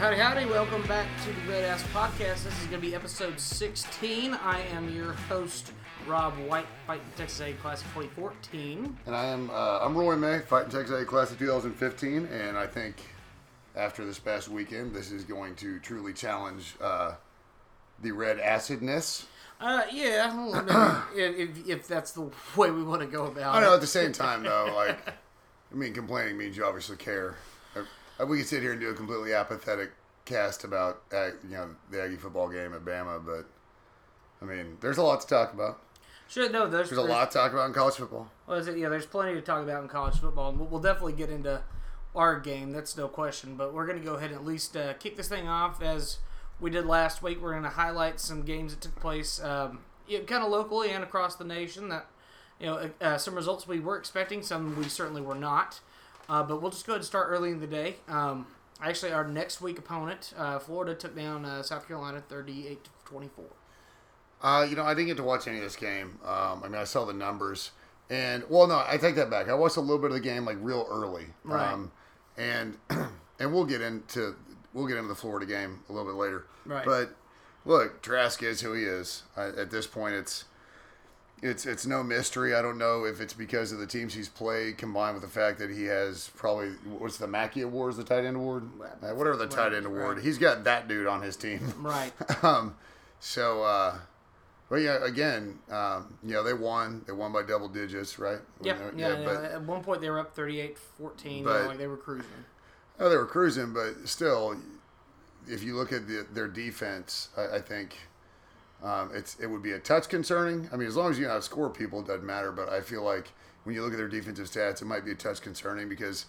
Howdy, howdy. Welcome back to the Red Ass Podcast. This is going to be episode 16. I am your host, Rob White, fighting Texas A Class of 2014. And I am uh, I'm Roy May, fighting Texas A class of 2015, and I think after this past weekend, this is going to truly challenge uh, the red acidness. Uh, yeah, well, if, if, if that's the way we want to go about it. I know it. at the same time though, like I mean, complaining means you obviously care. Uh, We could sit here and do a completely apathetic cast about uh, you know the Aggie football game at Bama, but I mean, there's a lot to talk about. Sure, no, there's, There's a lot to talk about in college football. Well, is it? Yeah, there's plenty to talk about in college football, and we'll, we'll definitely get into our game. That's no question. But we're going to go ahead and at least uh, kick this thing off as we did last week. We're going to highlight some games that took place, um, kind of locally and across the nation. That you know, uh, some results we were expecting, some we certainly were not. Uh, but we'll just go ahead and start early in the day. Um, actually, our next week opponent, uh, Florida, took down uh, South Carolina 38 to 24. Uh, you know, I didn't get to watch any of this game. Um, I mean, I saw the numbers, and well, no, I take that back. I watched a little bit of the game like real early, Right. um, and and we'll get into we'll get into the Florida game a little bit later. Right. But look, Trask is who he is. I, at this point, it's it's it's no mystery. I don't know if it's because of the teams he's played combined with the fact that he has probably what's the Mackey Award, the tight end award, Uh, whatever the tight end award. right. He's got that dude on his team. Right. um, so, uh, well, yeah, again, um, you know, they won. They won by double digits, right? Yep. Know, Yeah. yeah, but At one point, they were up 38 14. You know, like they were cruising. oh, they were cruising, but still, if you look at the, their defense, I, I think um, it's it would be a touch concerning. I mean, as long as you outscore people, it doesn't matter. But I feel like when you look at their defensive stats, it might be a touch concerning because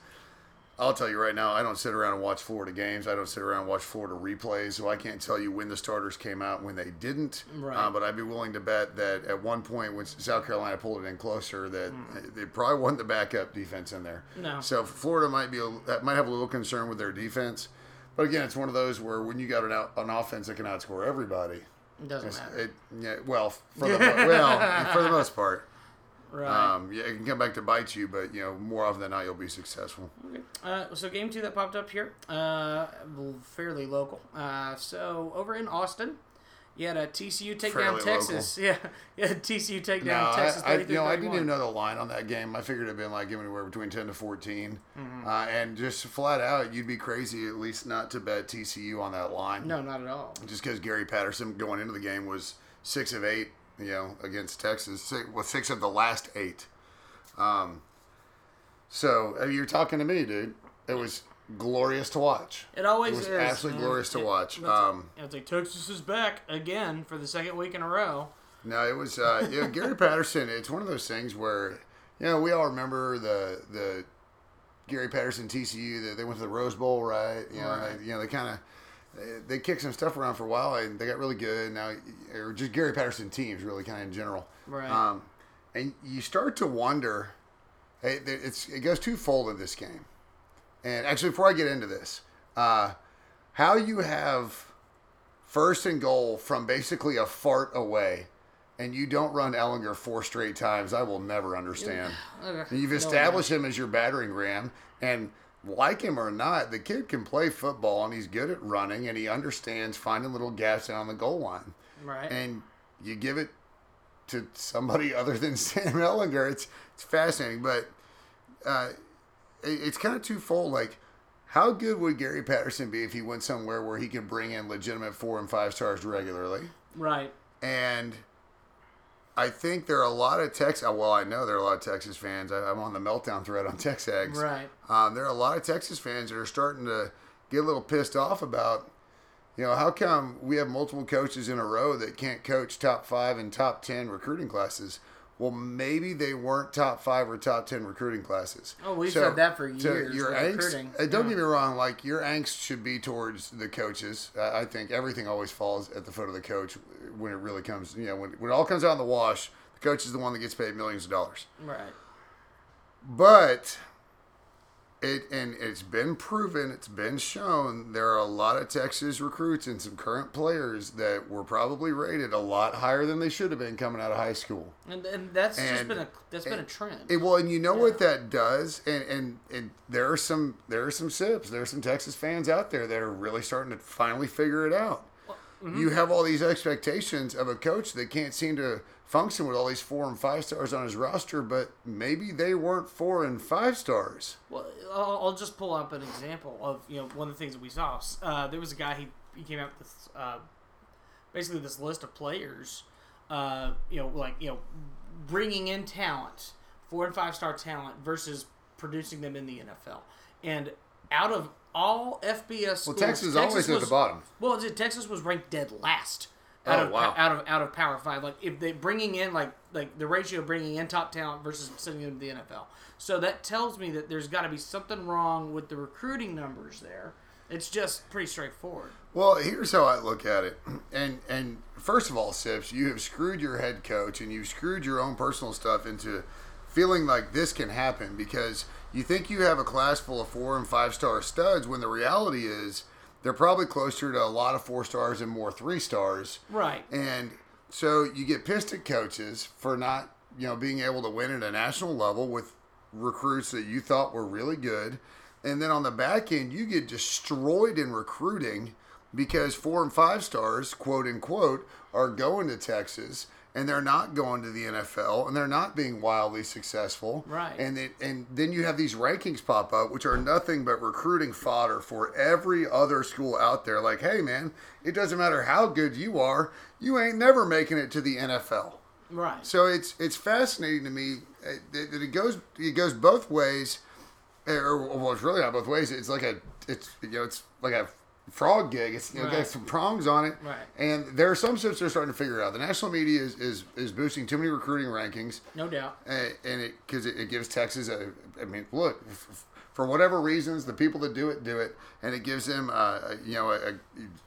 I'll tell you right now, I don't sit around and watch Florida games. I don't sit around and watch Florida replays, so I can't tell you when the starters came out, when they didn't. Right. Uh, but I'd be willing to bet that at one point when South Carolina pulled it in closer, that they probably wasn't the backup defense in there. No. So Florida might be a, that might have a little concern with their defense. But again, it's one of those where when you got an, out, an offense that can outscore everybody, It doesn't it's- matter. it, yeah, well, for the, well, for the most part, right. um, yeah, it can come back to bite you, but you know, more often than not, you'll be successful. Uh, so game two that popped up here, uh, fairly local. Uh, so over in Austin, you had a TCU take down Texas. Yeah, yeah, TCU take No, down I, Texas. I, 33 you know, I didn't even know the line on that game. I figured it'd been like anywhere between ten to 14 Mm-hmm. uh, and just flat out, you'd be crazy at least not to bet TCU on that line. No, not at all. just because Gary Patterson going into the game was six of eight, you know, against Texas, six, well, six of the last eight. Um, so uh, you're talking to me, dude. It was glorious to watch. It always It was is. absolutely man. glorious to It- watch. that's- Um, It's like Texas is back again for the second week in a row. No, it was uh, you know, Gary Patterson. It's one of those things where you know we all remember the the Gary Patterson TCU. That they went to the Rose Bowl, right? You know, Right. They, you know they kind of they, they kicked some stuff around for a while and they got really good. Now, or just Gary Patterson teams, really kind of in general. Right. Um, and you start to wonder. Hey, it's it goes twofold in this game. And actually, before I get into this, uh, how you have first and goal from basically a fart away, and you don't run Ehlinger four straight times, I will never understand. You've No, established him as your battering ram, and like him or not, the kid can play football, and he's good at running, and he understands finding little gaps on the goal line. Right. And you give it to somebody other than Sam Ehlinger. It's it's fascinating, but uh, it's kind of twofold. Like, how good would Gary Patterson be if he went somewhere where he could bring in legitimate four and five stars regularly? right. And I think there are a lot of Texas. Well, I know there are a lot of Texas fans. I, I'm on the meltdown thread on TexAgs. Right. Um, there are a lot of Texas fans that are starting to get a little pissed off about, you know, how come we have multiple coaches in a row that can't coach top five and top ten recruiting classes? Well, maybe they weren't top five or top ten recruiting classes. Oh, we've said that for years your angst, uh, don't Yeah. get me wrong. Like your angst should be towards the coaches. Uh, I think everything always falls at the foot of the coach when it really comes. You know, when, when it all comes out in the wash, the coach is the one that gets paid millions of dollars. Right. But it and it's been proven, it's been shown there are a lot of Texas recruits and some current players that were probably rated a lot higher than they should have been coming out of high school. And, and that's just been a that's been a trend. It, well, and you know what that does, and, and and there are some there are some sips, there are some Texas fans out there that are really starting to finally figure it out. mm-hmm. You have all these expectations of a coach that can't seem to function with all these four and five stars on his roster, but maybe they weren't four and five stars. Well, I'll, I'll just pull up an example of you know one of the things that we saw. Uh, there was a guy he, he came out with this, uh, basically this list of players, uh, you know, like you know, bringing in talent, four and five star talent versus producing them in the NFL, and out of all FBS Well, schools, Texas is always at was- the bottom. Well, Texas was ranked dead last. Out Oh, of, wow. out of out of Power Five, like if they bringing in like like the ratio of bringing in top talent versus sending them to the NFL, so that tells me that there's got to be something wrong with the recruiting numbers there. It's just pretty straightforward. Well, here's how I look at it. And and first of all, Sips, you have screwed your head coach and you've screwed your own personal stuff into feeling like this can happen because you think you have a class full of four and five star studs when the reality is they're probably closer to a lot of four stars and more three stars. Right. And so you get pissed at coaches for not, you know, being able to win at a national level with recruits that you thought were really good. And then on the back end, you get destroyed in recruiting because four and five stars, quote unquote, are going to Texas and they're not going to the NFL and they're not being wildly successful. Right. And it, and then you have these rankings pop up, which are nothing but recruiting fodder for every other school out there. Like, hey man, it doesn't matter how good you are, you ain't never making it to the NFL. Right. So it's it's fascinating to me uh, that that it goes it goes both ways, or well, it's really not both ways. It's like a it's you know it's like a frog gig. It's you know, Right. got some prongs on it, Right. and there are some ships they're starting to figure out. The national media is is, is boosting too many recruiting rankings, No doubt. uh, and it because it, it gives Texas a. I mean, look. f- For whatever reasons, the people that do it do it, and it gives them, uh, you know, a, a,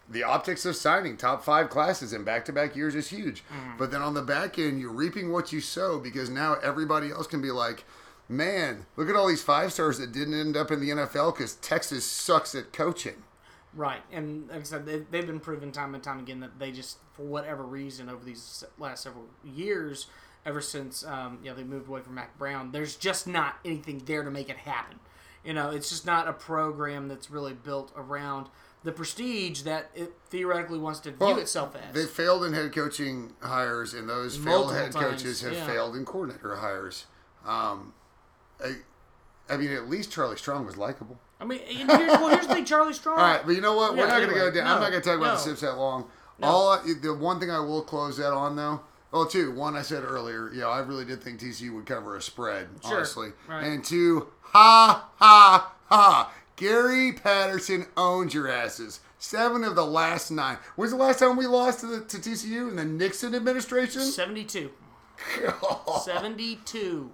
the optics of signing top five classes in back-to-back years is huge. But then on the back end, you're reaping what you sow because now everybody else can be like, man, look at all these five stars that didn't end up in the NFL because Texas sucks at coaching. Right, and like I said, they, they've been proven time and time again that they just, for whatever reason, over these last several years, ever since um, you know they moved away from Mack Brown, there's just not anything there to make it happen. You know, it's just not a program that's really built around the prestige that it theoretically wants to view Well, itself as. They failed in head coaching hires, and those Multiple failed head times, coaches have yeah. failed in coordinator hires. Um, I, I mean, at least Charlie Strong was likable. I mean, here's, well, here's the thing, Charlie Strong. All right, but you know what? We're Yeah, not going to go down. no, I'm not going to talk about the no. Sips that long. All I, the one thing I will close that on though. Well, two. One, I said earlier. You know, I really did think TCU would cover a spread, Sure, honestly. right. And two, ha ha ha. Gary Patterson owns your asses. Seven of the last nine. When's the last time we lost to the to TCU in the Nixon administration? 72. 72.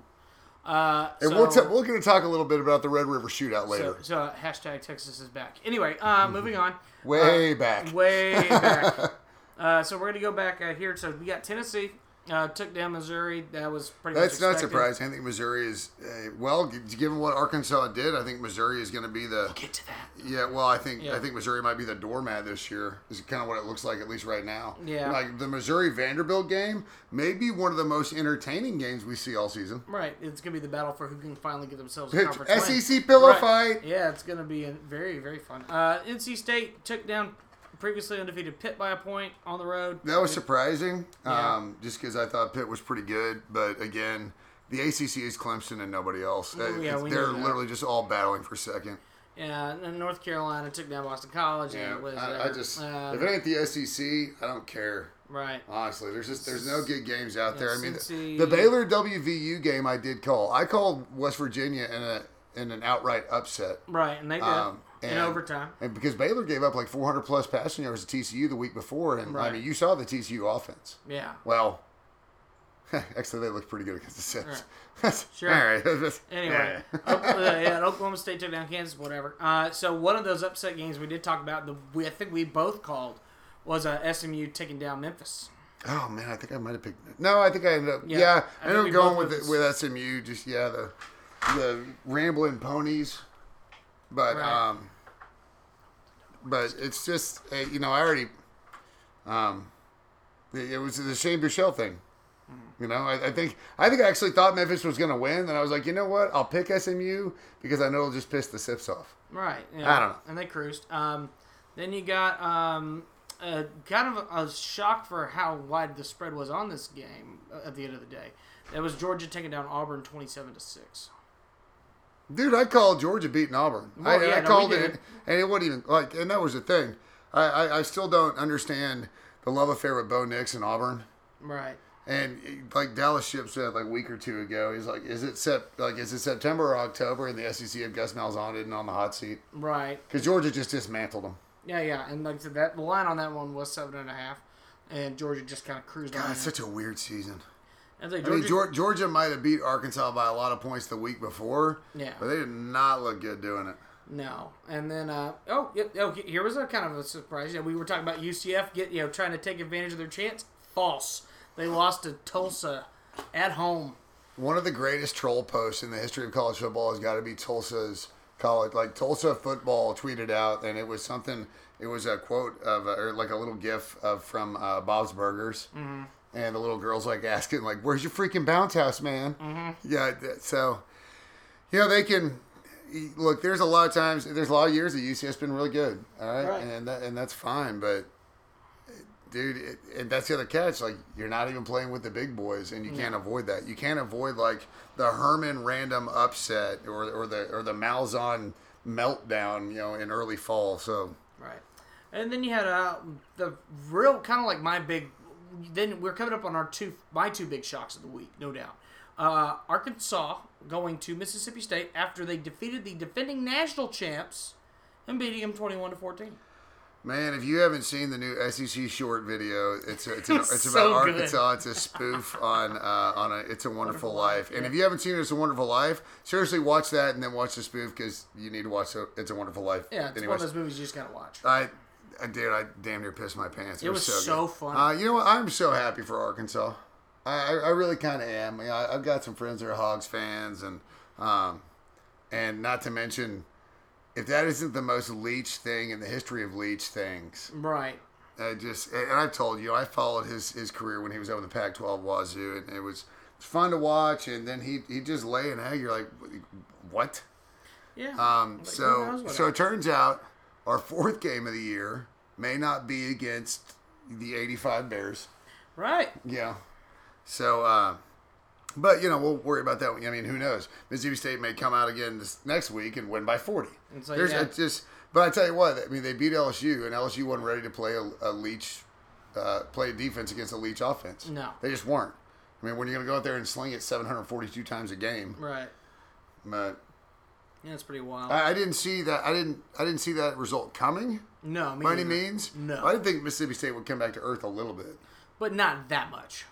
Uh, and so, we'll t- we're going to talk a little bit about the Red River Shootout later. so, so uh, hashtag Texas is back. Anyway, uh, moving on. Way back. Way back. uh, so we're going to go back uh, here. So we got Tennessee. Uh, took down Missouri. That was pretty That's much not expected. surprising. I think Missouri is uh, well, given what Arkansas did. I think Missouri is going to be the Get to that. yeah. Well, I think Yeah. I think Missouri might be the doormat this year. Is kind of what it looks like at least right now. Yeah. like the Missouri Vanderbilt game may be one of the most entertaining games we see all season. Right. It's going to be the battle for who can finally get themselves a conference win. SEC pillow Right. fight. Yeah, it's going to be a very, very fun. Uh, NC State took down previously undefeated Pitt by a point on the road. That was surprising, Yeah. um, just because I thought Pitt was pretty good. But again, the ACC is Clemson and nobody else. Uh, yeah, They're literally just all battling for second. Yeah, and North Carolina took down Boston College. Yeah, and it was, I, uh, I just uh, if it ain't the SEC, I don't care. right. Honestly, there's just there's no good games out there. I mean, Cincy- the Baylor WVU game I did call. I called West Virginia in a in an outright upset, Right, and they did Um, in and- overtime. and because Baylor gave up like 400 plus passing yards to TCU the week before, and I mean you saw the TCU offense. Yeah. Well, actually they looked pretty good against the Saints. Sure. All right. Anyway, Oklahoma, yeah, and Oklahoma State took down Kansas, whatever. Uh, so one of those upset games we did talk about, the we, I think we both called, was uh, SMU taking down Memphis. Oh man, I think I might have picked. No, I think I ended up. Yeah, Yeah, I I ended up going with it, with SMU. Just yeah, the the rambling ponies. But Right. um, but it's just uh, you know I already um, it, it was the Shane Buechele thing. Mm-hmm. You know, I, I think I think I actually thought Memphis was going to win, and I was like, you know what? I'll pick SMU because I know it'll just piss the Sips off. Right. Yeah. I don't know. And they cruised. Um, then you got um, a, kind of a, shock for how wide the spread was on this game uh, at the end of the day. That was Georgia taking down Auburn twenty-seven to six. Dude, I called Georgia beating Auburn. I, yeah, I no, called it, and it wasn't even like, and that was the thing. I, I, I still don't understand the love affair with Bo Nix and Auburn. Right. And like Dallas Ship said like a week or two ago, he's like, "Is it sep- like is it September or October?" And the SEC had Gus Malzahn in on the hot seat Right. because Georgia just dismantled them. Yeah, yeah. And like I said, that the line on that one was seven and a half, and Georgia just kind of cruised on. God, it's such a weird season. They, I Georgia, mean, Georgia, Georgia might have beat Arkansas by a lot of points the week before, Yeah. but they did not look good doing it. No, and then uh, oh, yep, oh, here was a kind of a surprise. Yeah, we were talking about UCF get you know trying to take advantage of their chance. False. They lost to Tulsa at home. One of the greatest troll posts in the history of college football has got to be Tulsa's college, like Tulsa football tweeted out, and it was something. It was a quote of, uh, or like a little gif of from uh, Bob's Burgers, mm-hmm. And the little girl's like asking, like, "Where's your freaking bounce house, man?" Mm-hmm. Yeah, so you know they can look. There's a lot of times. There's a lot of years that UCF's been really good, all right, Right. and that, and that's fine, but dude, it, and that's the other catch. Like, you're not even playing with the big boys, and you can't avoid that. You can't avoid like the Herman random upset or or the or the Malzahn meltdown, you know, in early fall. So Right. And then you had uh, the real kind of like my big. Then we're coming up on our two my two big shocks of the week, no doubt. Uh, Arkansas going to Mississippi State after they defeated the defending national champs and beating them twenty one to fourteen. Man, if you haven't seen the new SEC short video, it's a, it's, a, It's it's so about good. Arkansas. It's a spoof on uh, on a It's a Wonderful, Life. And if you haven't seen It's a Wonderful Life, seriously watch that and then watch the spoof because you need to watch It's a Wonderful Life. Yeah, it's one of those movies you just gotta watch. I, I dude, I damn near pissed my pants. It, It was so, so fun. Uh, you know what? I'm so happy for Arkansas. I, I, really kind of am. You know, I, I've got some friends that are Hogs fans, and um, and not to mention, if that isn't the most Leach thing in the history of Leach things, Right. I just and I've told you I followed his his career when he was over the Pac-12 Wazoo, and it was it's fun to watch. And then he he just lay an egg. You're like, what? Yeah. Um, Like, so so it turns out our fourth game of the year may not be against the 85 Bears. right. Yeah. So, uh, but you know we'll worry about that. I mean, who knows? Mississippi State may come out again this next week and win by 40. It's There's yeah. it's just. But I tell you what, I mean, they beat LSU, and LSU wasn't ready to play a, a Leach, uh, play defense against a Leach offense. No. they just weren't. I mean, when you're going to go out there and sling it 742 times a game, Right. but Yeah, it's pretty wild. I, I didn't see that. I didn't. I didn't see that result coming no, by any means. No. I didn't think Mississippi State would come back to earth a little bit. but not that much.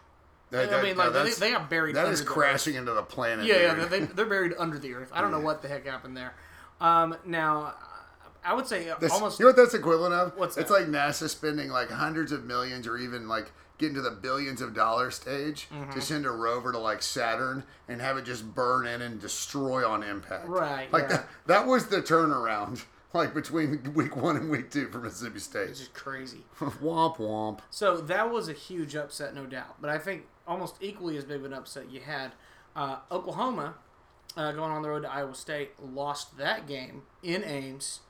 That- I mean, like they, that's- they got buried. That under is the earth. crashing into the planet. Yeah, yeah, they, they're buried under the earth. I don't know what the heck happened there. Um, now, I would say This- almost. You know what that's equivalent of? What's It's like NASA spending like hundreds of millions or even like getting to the billions of dollar stage Mm-hmm. to send a rover to like Saturn and have it just burn in and destroy on impact. Right, Like yeah. that, that was the turnaround. Like between week one and week two for Mississippi State. It's just crazy. womp womp. So that was a huge upset, no doubt. But I think almost equally as big of an upset you had uh, Oklahoma uh, going on the road to Iowa State lost that game in Ames.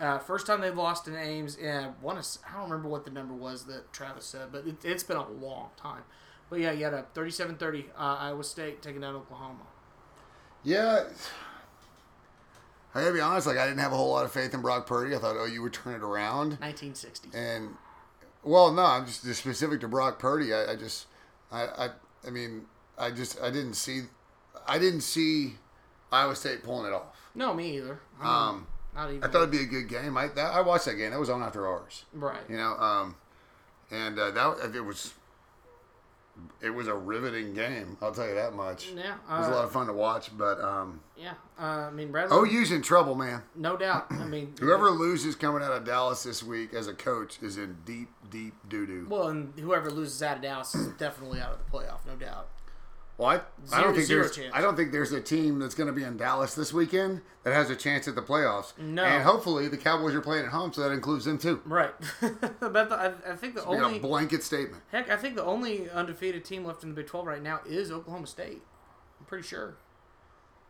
Uh, first time they've lost in Ames in one. I don't remember what the number was that Travis said, but it, it's been a long time. But yeah, you had a 37-30 uh, Iowa State taking down Oklahoma. Yeah. I gotta be honest, like I didn't have a whole lot of faith in Brock Purdy. I thought, oh, you would turn it around. 1960. And well, no, I'm just, just specific to Brock Purdy. I, I just, I, I, I mean, I just, I didn't see, I didn't see Iowa State pulling it off. No, me either. I mean, Um, not even. I thought it'd be a good game. I, that, I watched that game. That was on after ours. right. You know, um, and uh, that it was, it was a riveting game. I'll tell you that much. Yeah. It was a Uh, lot of fun to watch, but um, yeah. Uh, I mean, Bradley. OU's in trouble, man. No doubt. I mean, Whoever loses coming out of Dallas this week as a coach is in deep, deep doo doo. Well, and whoever loses out of Dallas is definitely out of the playoff, no doubt. Well, I, I don't think there's chance. I don't think there's a team that's going to be in Dallas this weekend that has a chance at the playoffs. No. and hopefully the Cowboys are playing at home, so that includes them too. Right. but the, I, I think the only a blanket statement. heck, I think the only undefeated team left in the Big Twelve right now is Oklahoma State. I'm pretty sure.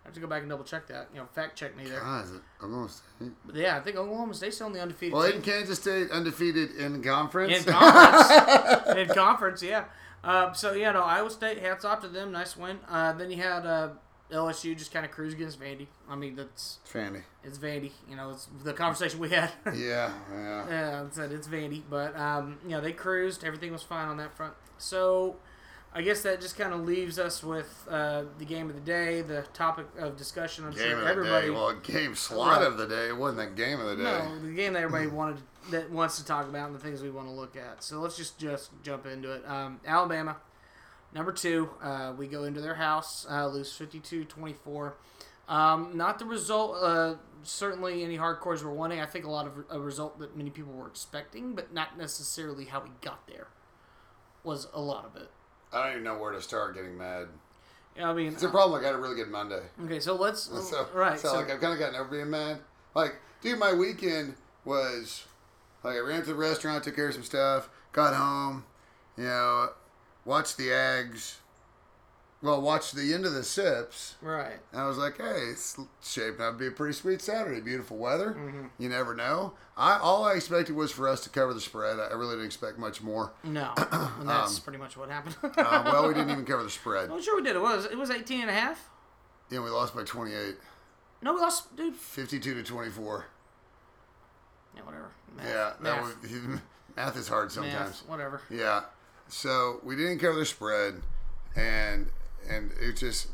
I have to go back and double check that. You know, fact check me there. God, is it Oklahoma State? But yeah, I think Oklahoma State's the only undefeated Well, team. Kansas State undefeated in conference? In conference. in conference, yeah. Uh, so yeah, no, Iowa State. Hats off to them. Nice win. Uh, then you had uh, LSU just kind of cruise against Vandy. I mean, that's Vandy. it's Vandy. You know, it's the conversation we had. Yeah, yeah. yeah, I said it's Vandy, but um, you know they cruised. Everything was fine on that front. So. I guess that just kind of leaves us with uh, the game of the day, the topic of discussion. I'm Game sure everybody. day. Well, game slot of the day. It wasn't the game of the day. No, the game that everybody wanted that wants to talk about and the things we want to look at. So let's just just jump into it. Um, Alabama, number two. Uh, we go into their house, uh, lose 52-24. Um, not the result. Uh, certainly, any hardcores were wanting. I think a lot of a result that many people were expecting, but not necessarily how we got there. Was a lot of it. I don't even know where to start getting mad. Yeah, I mean, It's a problem. I got a really good Monday. okay, so let's So, right. So, like I've kind of gotten over being mad. Like, dude, my weekend was like I ran to the restaurant, took care of some stuff, got home, you know, watched the Ags. Well, watched the end of the Sips. right. And I was like, hey, it's shaping up to be a pretty sweet Saturday. Beautiful weather. Mm-hmm. You never know. I all I expected was for us to cover the spread. I really didn't expect much more. No, and that's pretty much what happened. Uh, well, we didn't even cover the spread. I'm sure we did. It was it was 18 and a half. Yeah, we lost by 28, No, we lost, dude. 52 to 24. Yeah, whatever. Math. Yeah, that math. was, math is hard sometimes. Math, whatever. Yeah. So we didn't cover the spread, and and it just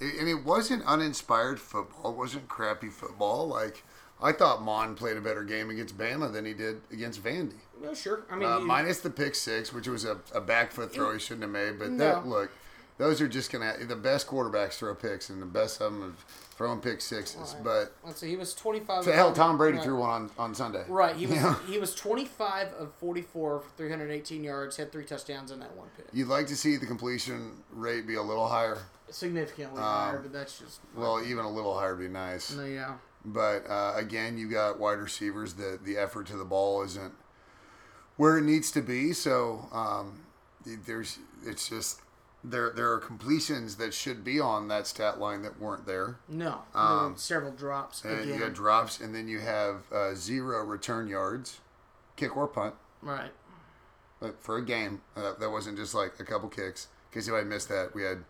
it, and it wasn't uninspired football. It wasn't crappy football. Like I thought Mond played a better game against Bama than he did against Vandy. Yeah, sure. I mean, Uh, you- minus the pick six, which was a, a back foot throw he shouldn't have made. But No. that look, those are just gonna the best quarterbacks throw picks, and the best of them have thrown pick sixes. But let's see. He was 25. to hell, Tom Brady right. threw one on, on Sunday. Right. He was Yeah. he was 25 of 44 for 318 yards. Had three touchdowns in that one pick. You'd like to see the completion rate be a little higher. Significantly Um, higher, but that's just Well, even a little higher would be nice. no, yeah. But uh, again, you got wide receivers. The the effort to the ball isn't where it needs to be. So um, there's it's just there there are completions that should be on that stat line that weren't there. No, there Um, were several drops And you again. got drops, and then you have uh, zero return yards, kick or punt. right. But for a game, uh, that wasn't just like a couple kicks. In case anybody missed that, we had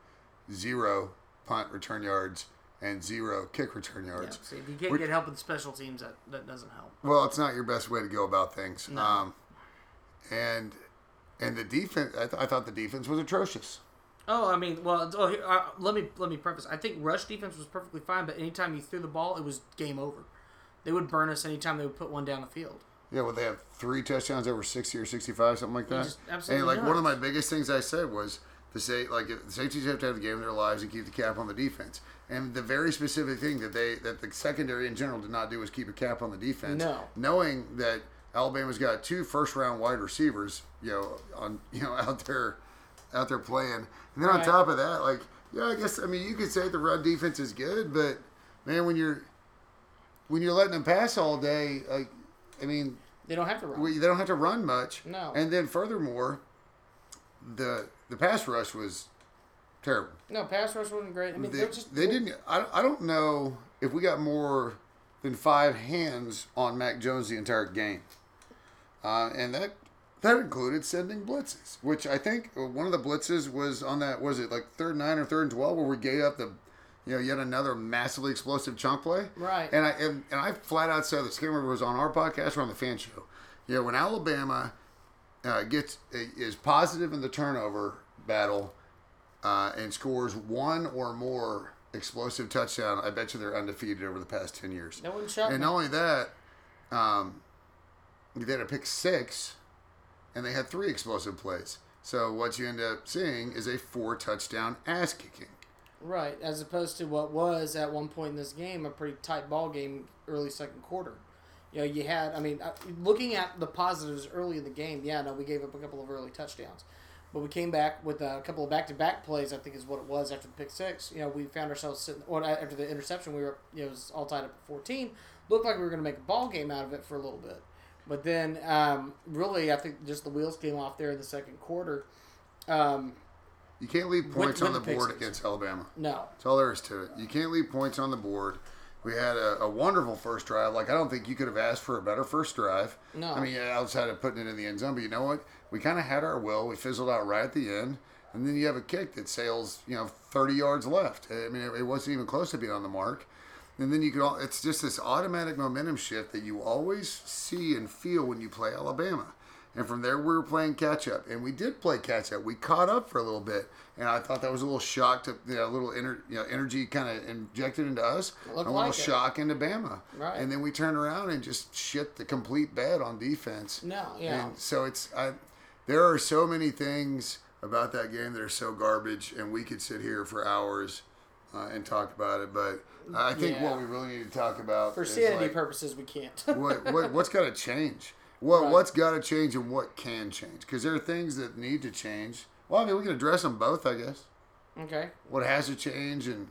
zero punt return yards and zero kick return Yeah. yards. See, if you can't Which- get help with special teams, that that doesn't help. Well, it's not your best way to go about things. No. Um, and and the defense, I, th- I thought the defense was atrocious. Oh, I mean, well, oh, here, uh, let me let me preface. I think rush defense was perfectly fine, but anytime you threw the ball, it was game over. They would burn us anytime they would put one down the field. Yeah, well, they have three touchdowns over sixty or sixty-five, something like that. absolutely and like one of my biggest things I said was the say like the safeties have to have the game of their lives and keep the cap on the defense. And the very specific thing that they that the secondary in general did not do was keep a cap on the defense. No. knowing that Alabama's got two first-round wide receivers, you know, on you know out there out there playing, and then on top of that, like yeah, I guess I mean you could say the run defense is good, but man, when you're when you're letting them pass all day, like I mean, They don't have to run. we, they don't have to run much. No. And then furthermore, the the pass rush was terrible. no, pass rush wasn't great. I mean, They, they, just they didn't. I, I don't know if we got more than five hands on Mac Jones the entire game, uh, and that that included sending blitzes, which I think uh, one of the blitzes was on that was it like third nine or third and twelve where we gave up the. You know, yet another massively explosive chunk play. Right. And I and, and I flat out said this. I can't remember was on our podcast or on the fan show. You know, when Alabama uh, gets is positive in the turnover battle uh, and scores one or more explosive touchdown, I bet you they're undefeated over the past ten years. That wouldn't shock And me. not only that, um, they had a pick six, and they had three explosive plays. So what you end up seeing is a four touchdown ass kicking. Right, as opposed to what was at one point in this game a pretty tight ball game early second quarter. You know, you had, I mean, uh, looking at the positives early in the game, yeah, no, we gave up a couple of early touchdowns. But we came back with a couple of back-to-back plays. I think is what it was after the pick six. You know, we found ourselves sitting. Or after the interception, we were you know it was all tied up at fourteen. Looked like we were going to make a ball game out of it for a little bit. But then, um, really, I think just the wheels came off there in the second quarter. Um, You can't leave points with on the board against Alabama. no, That's all there is to it. You can't leave points on the board. We had a, a wonderful first drive. Like I don't think you could have asked for a better first drive. No. I mean, outside of putting it in the end zone, but you know what? We kind of had our will. We fizzled out right at the end, and then you have a kick that sails, you know, 30 yards left. I mean, it, it wasn't even close to being on the mark. And then you can all, it's just this automatic momentum shift that you always see and feel when you play Alabama. And from there, we were playing catch up, and we did play catch up. We caught up for a little bit, and I thought that was a little shock to, you know, a little ener, you know, energy kind of injected into us, It a little like it. shock into Bama. Right. And then we turned around and just shit the complete bed on defense. no, yeah. And so it's I, there are so many things about that game that are so garbage, and we could sit here for hours uh, and talk about it. But I think Yeah. what we really need to talk about For sanity like, purposes, we can't. what, what what's got to change. What Right. what's got to change and what can change? Because there are things that need to change. Well, I mean, we can address them both, I guess. okay. What has to change and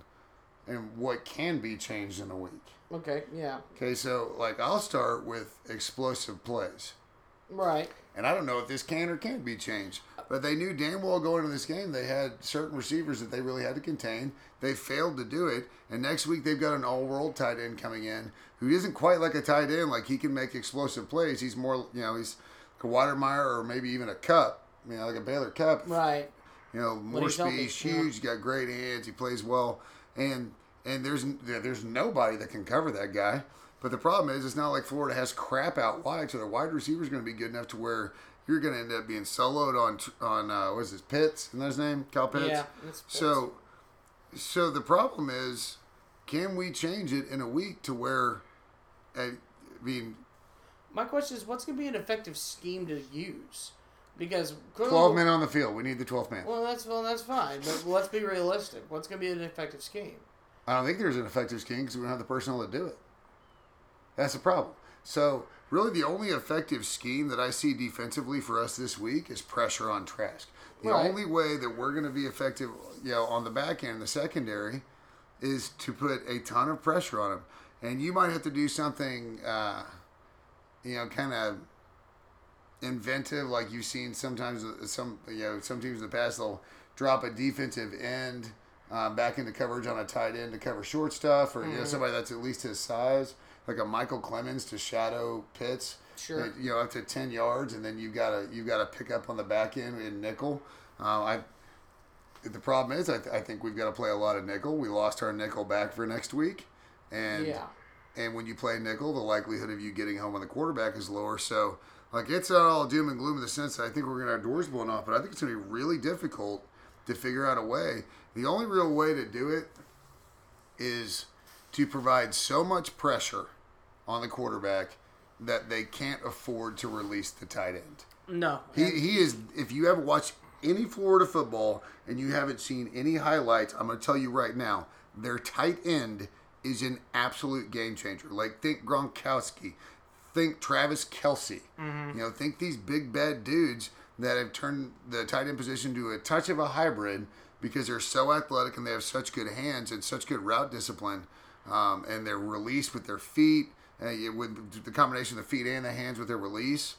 and what can be changed in a week. Okay. Yeah. Okay, so like I'll start with explosive plays. Right. And I don't know if this can or can't be changed. But they knew damn well going into this game they had certain receivers that they really had to contain. They failed to do it. And next week they've got an all world tight end coming in who isn't quite like a tight end. Like he can make explosive plays. He's more, you know, he's like a Watermeyer or maybe even a Cup, you know, like a Baylor Cup. Right. You know, more he's speed, he's yeah. huge, he's got great hands, he plays well, and and there's there's nobody that can cover that guy. But the problem is, it's not like Florida has crap out wide, so their wide receiver is going to be good enough to where you're going to end up being soloed on on uh, what is his Pitts? Isn't that his name? Cal Pitts. Yeah. So, so the problem is, can we change it in a week to where, I mean, my question is, what's going to be an effective scheme to use? Because twelve men on the field, we need the twelfth man. Well, that's well, that's fine, but let's be realistic. What's going to be an effective scheme? I don't think there's an effective scheme because we don't have the personnel to do it. That's the problem. So, really, the only effective scheme that I see defensively for us this week is pressure on Trask. The Right. only way that we're going to be effective, you know, on the back end, the secondary, is to put a ton of pressure on him. And you might have to do something, uh, you know, kind of inventive, like you've seen sometimes. uh, Some, you know, some teams in the past they'll drop a defensive end um, back into coverage on a tight end to cover short stuff, or you know, somebody that's at least his size, like a Micheal Clemons to shadow Pitts. Sure. You know, up to ten yards, and then you've got to you've got to pick up on the back end in nickel. Uh, I the problem is, I, th- I think we've got to play a lot of nickel. We lost our nickel back for next week, and yeah. and when you play nickel, the likelihood of you getting home on the quarterback is lower. So, like, it's not all doom and gloom in the sense that I think we're going to have doors blown off, but I think it's going to be really difficult to figure out a way. The only real way to do it is to provide so much pressure on the quarterback that they can't afford to release the tight end. No. He, he is. If you ever watched any Florida football and you haven't seen any highlights, I'm going to tell you right now, their tight end is an absolute game changer. Like think Gronkowski, think Travis Kelce. Mm-hmm. You know, think these big bad dudes that have turned the tight end position to a touch of a hybrid because they're so athletic and they have such good hands and such good route discipline, um, and they're released with their feet. Uh, with the combination of the feet and the hands with their release,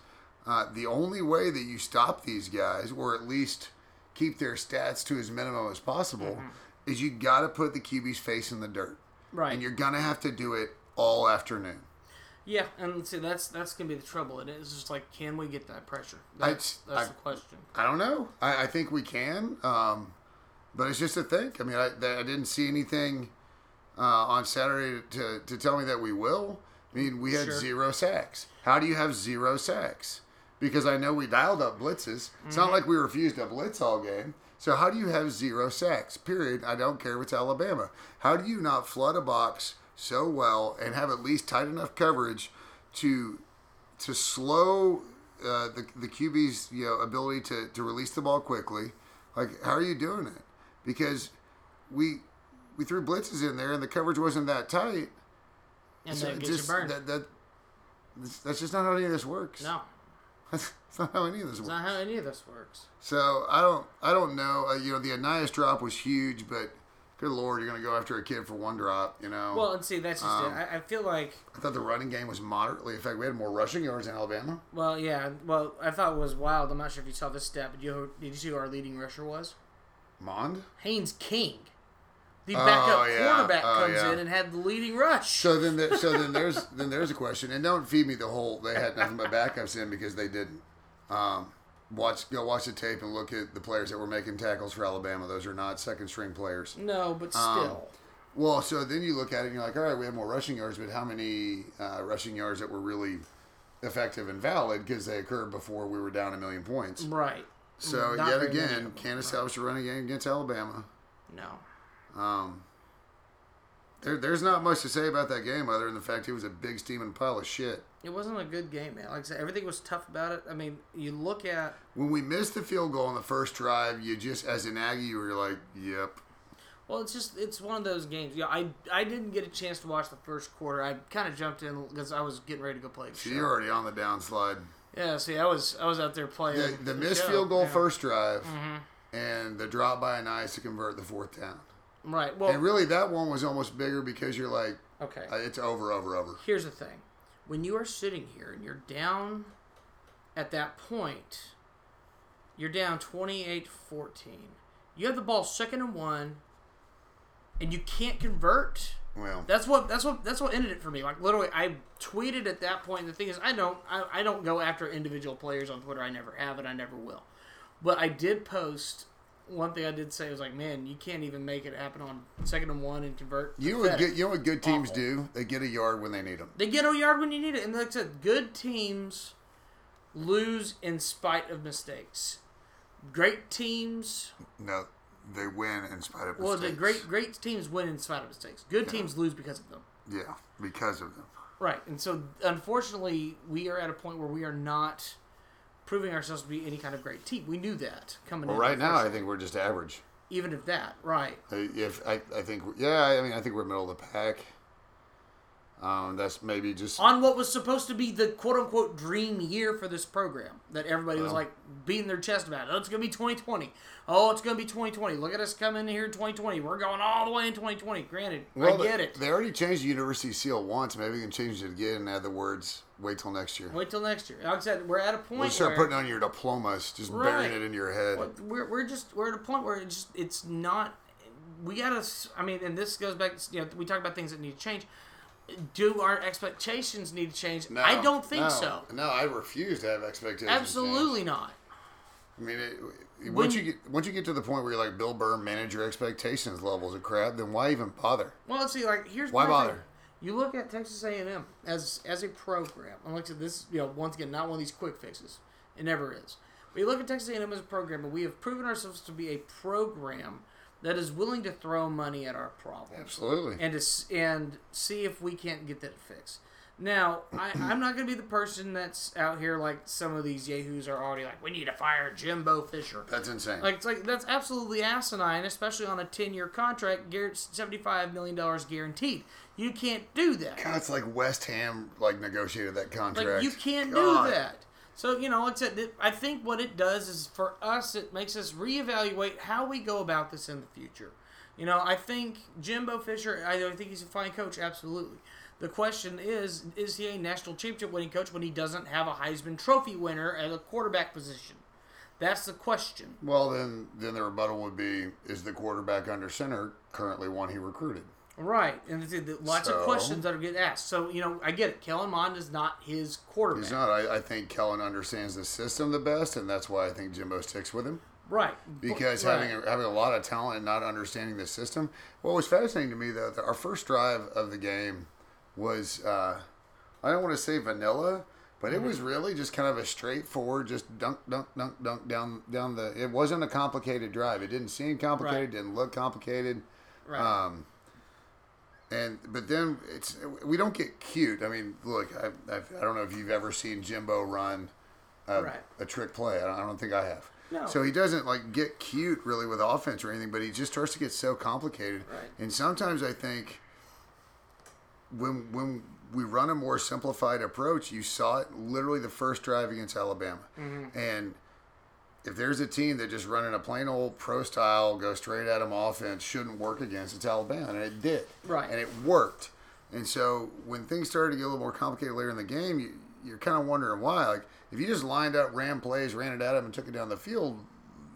uh, the only way that you stop these guys, or at least keep their stats to as minimum as possible, is you got to put the QB's face in the dirt, Right. and you're gonna have to do it all afternoon. Yeah, and see that's that's gonna be the trouble. It is just like, can we get that pressure? That's I- that's I- the question. I don't know. I, I think we can, um, but it's just a thing. I mean, I, I didn't see anything uh, on Saturday to, to tell me that we will. I mean, we had Sure. zero sacks. How do you have zero sacks? Because I know we dialed up blitzes. It's not like we refused a blitz all game. So how do you have zero sacks? Period. I don't care if it's Alabama. How do you not flood a box so well and have at least tight enough coverage to to slow uh, the the QB's you know ability to, to release the ball quickly. Like, how are you doing it? Because we we threw blitzes in there and the coverage wasn't that tight. And So get just that that that's just not how any of this works. no. That's not how any of this It's works. not how any of this works. So I don't, I don't know. Uh, you know, the Ainias drop was huge, but good lord, you're going to go after a kid for one drop. You know, Well, and see, that's just Um, it. I, I feel like, I thought the running game was moderately effective. We had more rushing yards in Alabama. well, yeah, well, I thought it was wild. I'm not sure if you saw this stat, but you, did you see who our leading rusher was? Mond. Haynes King. The Oh, backup yeah. quarterback Oh, comes yeah. in and had the leading rush. So then, the, so then there's then there's a question, and don't feed me the whole. They had nothing but backups in because they didn't. Um, watch go watch the tape and look at the players that were making tackles for Alabama. Those are not second string players. no, but Um, still. Well, so then you look at it and you're like, all right, we have more rushing yards, but how many uh, rushing yards that were really effective and valid because they occurred before we were down a million points. right. So Not yet very many of again, can't establish a running game against Alabama. No. Um, there, there's not much to say about that game other than the fact it was a big steaming pile of shit. It wasn't a good game, man. Like I said, everything was tough about it. I mean, you look at When we missed the field goal on the first drive, you just, as an Aggie, you were like, yep. well, it's just it's one of those games. Yeah, I I didn't get a chance to watch the first quarter. I kind of jumped in because I was getting ready to go play. The So show. you're already on the downslide. Yeah, see, I was I was out there playing The, the missed show. field goal Yeah. Mm-hmm. first drive and the drop by Ainias to convert the fourth down. Right. Well, And really, that one was almost bigger because you're like, okay. uh, it's over, over, over. Here's the thing: when you are sitting here and you're down at that point, you're down 28-14. You have the ball second and one, and you can't convert. Well, That's what that's what that's what ended it for me. Like literally, I tweeted at that point. The thing is, I don't I, I don't go after individual players on Twitter. I never have, and I never will. But I did post. One thing I did say was like, man, you can't even make it happen on second and one and convert. you know, what Pathetic. good, you know what good teams Awful. do? They get a yard when they need them. They get a yard when you need it, and like I said, good teams lose in spite of mistakes. Great teams, No, they win in spite of well, the great great teams win in spite of mistakes. Good teams lose because of them. Yeah, because of them. Right, and so unfortunately, we are at a point where we are not proving ourselves to be any kind of great team. We knew that coming Well, in. right now, I think we're just average. even if that, right? If I, I think, yeah, I mean, I think we're middle of the pack. Um, that's maybe just On what was supposed to be the quote unquote dream year for this program, that everybody was Well. like beating their chest about. Oh, it's gonna be 2020. Oh, it's gonna be 2020. Look at us coming here in 2020. We're going all the way in 2020. Granted, Well, I get they, it. They already changed the university seal once. Maybe they can change it again and add the words "wait till next year." Wait till next year. Like I said, we're at a point We'll start where putting on your diplomas, just Right. burying it in your head. We're, we're just we're at a point where it's just it's not we gotta I mean and this goes back you know we talk about things that need to change do our expectations need to change No, i don't think no, so No, I refuse to have expectations. absolutely not. I mean, it, once you get once you get to the point where you're like Bill Burr, manage your expectations levels of crap, then why even bother? well let's see like here's Why bother? thing. you look at texas a&m as as a program and like I said, this you know once again not one of these quick fixes it never is but you look at texas a&m as a program and we have proven ourselves to be a program that is willing to throw money at our problem. Absolutely. and to, and see if we can't get that fixed. Now, I, I'm not going to be the person that's out here like some of these yahoos are already like, we need to fire Jimbo Fisher. That's insane. Like, it's like that's absolutely asinine, especially on a 10 year contract, $75 million guaranteed. You can't do that. God, it's like West Ham like negotiated that contract. Like, you can't God. do that. So, you know, like I said, I think what it does is for us, it makes us reevaluate how we go about this in the future. You know, I think Jimbo Fisher, I think he's a fine coach, absolutely. The question is, is he a national championship winning coach when he doesn't have a Heisman Trophy winner at a quarterback position? That's the question. Well, then, then the rebuttal would be: Is the quarterback under center currently one he recruited? Right. And lots of questions that are getting asked. So, you know, I get it. Kellen Mond is not his quarterback. He's not. I, I think Kellen understands the system the best, and that's why I think Jimbo sticks with him. Right. Because Right. having a, having a lot of talent and not understanding the system. What was fascinating to me though, that our first drive of the game was uh, I don't want to say vanilla, but it was Mm-hmm. really just kind of a straightforward, just dunk, dunk, dunk, dunk down down the. It wasn't a complicated drive. It didn't seem complicated. Right. Didn't look complicated. Right. Um, and but then it's we don't get cute. I mean, look, I, I've, I don't know if you've ever seen Jimbo run a, Right. a trick play. I don't, I don't think I have. No. So he doesn't like get cute really with offense or anything, but he just starts to get so complicated. Right. And sometimes I think when when we run a more simplified approach. You saw it literally the first drive against Alabama, Mm-hmm. and if there's a team that just running a plain old pro style, go straight at them offense shouldn't work against, it's Alabama, and it did. Right. And it worked. And so when things started to get a little more complicated later in the game, you, you're kind of wondering why. Like if you just lined up, ran plays, ran it at them, and took it down the field,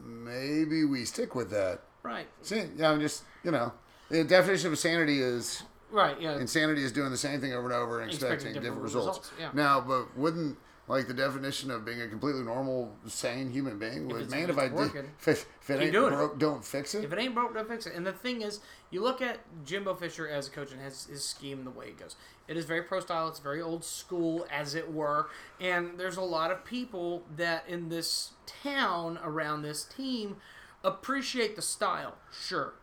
maybe we stick with that. Right. See, yeah, I'm just you know, the definition of insanity is Right. Yeah. insanity is doing the same thing over and over and expecting, Expecting different, different results. results, yeah. Now, but wouldn't like the definition of being a completely normal, sane human being was, man, if I did, if, it- if it ain't doing it. don't fix it. If it ain't broke, don't fix it. And the thing is, you look at Jimbo Fisher as a coach and his, his scheme the way it goes. It is very pro style. It's very old school, as it were. And there's a lot of people that in this town around this team appreciate the style. Sure,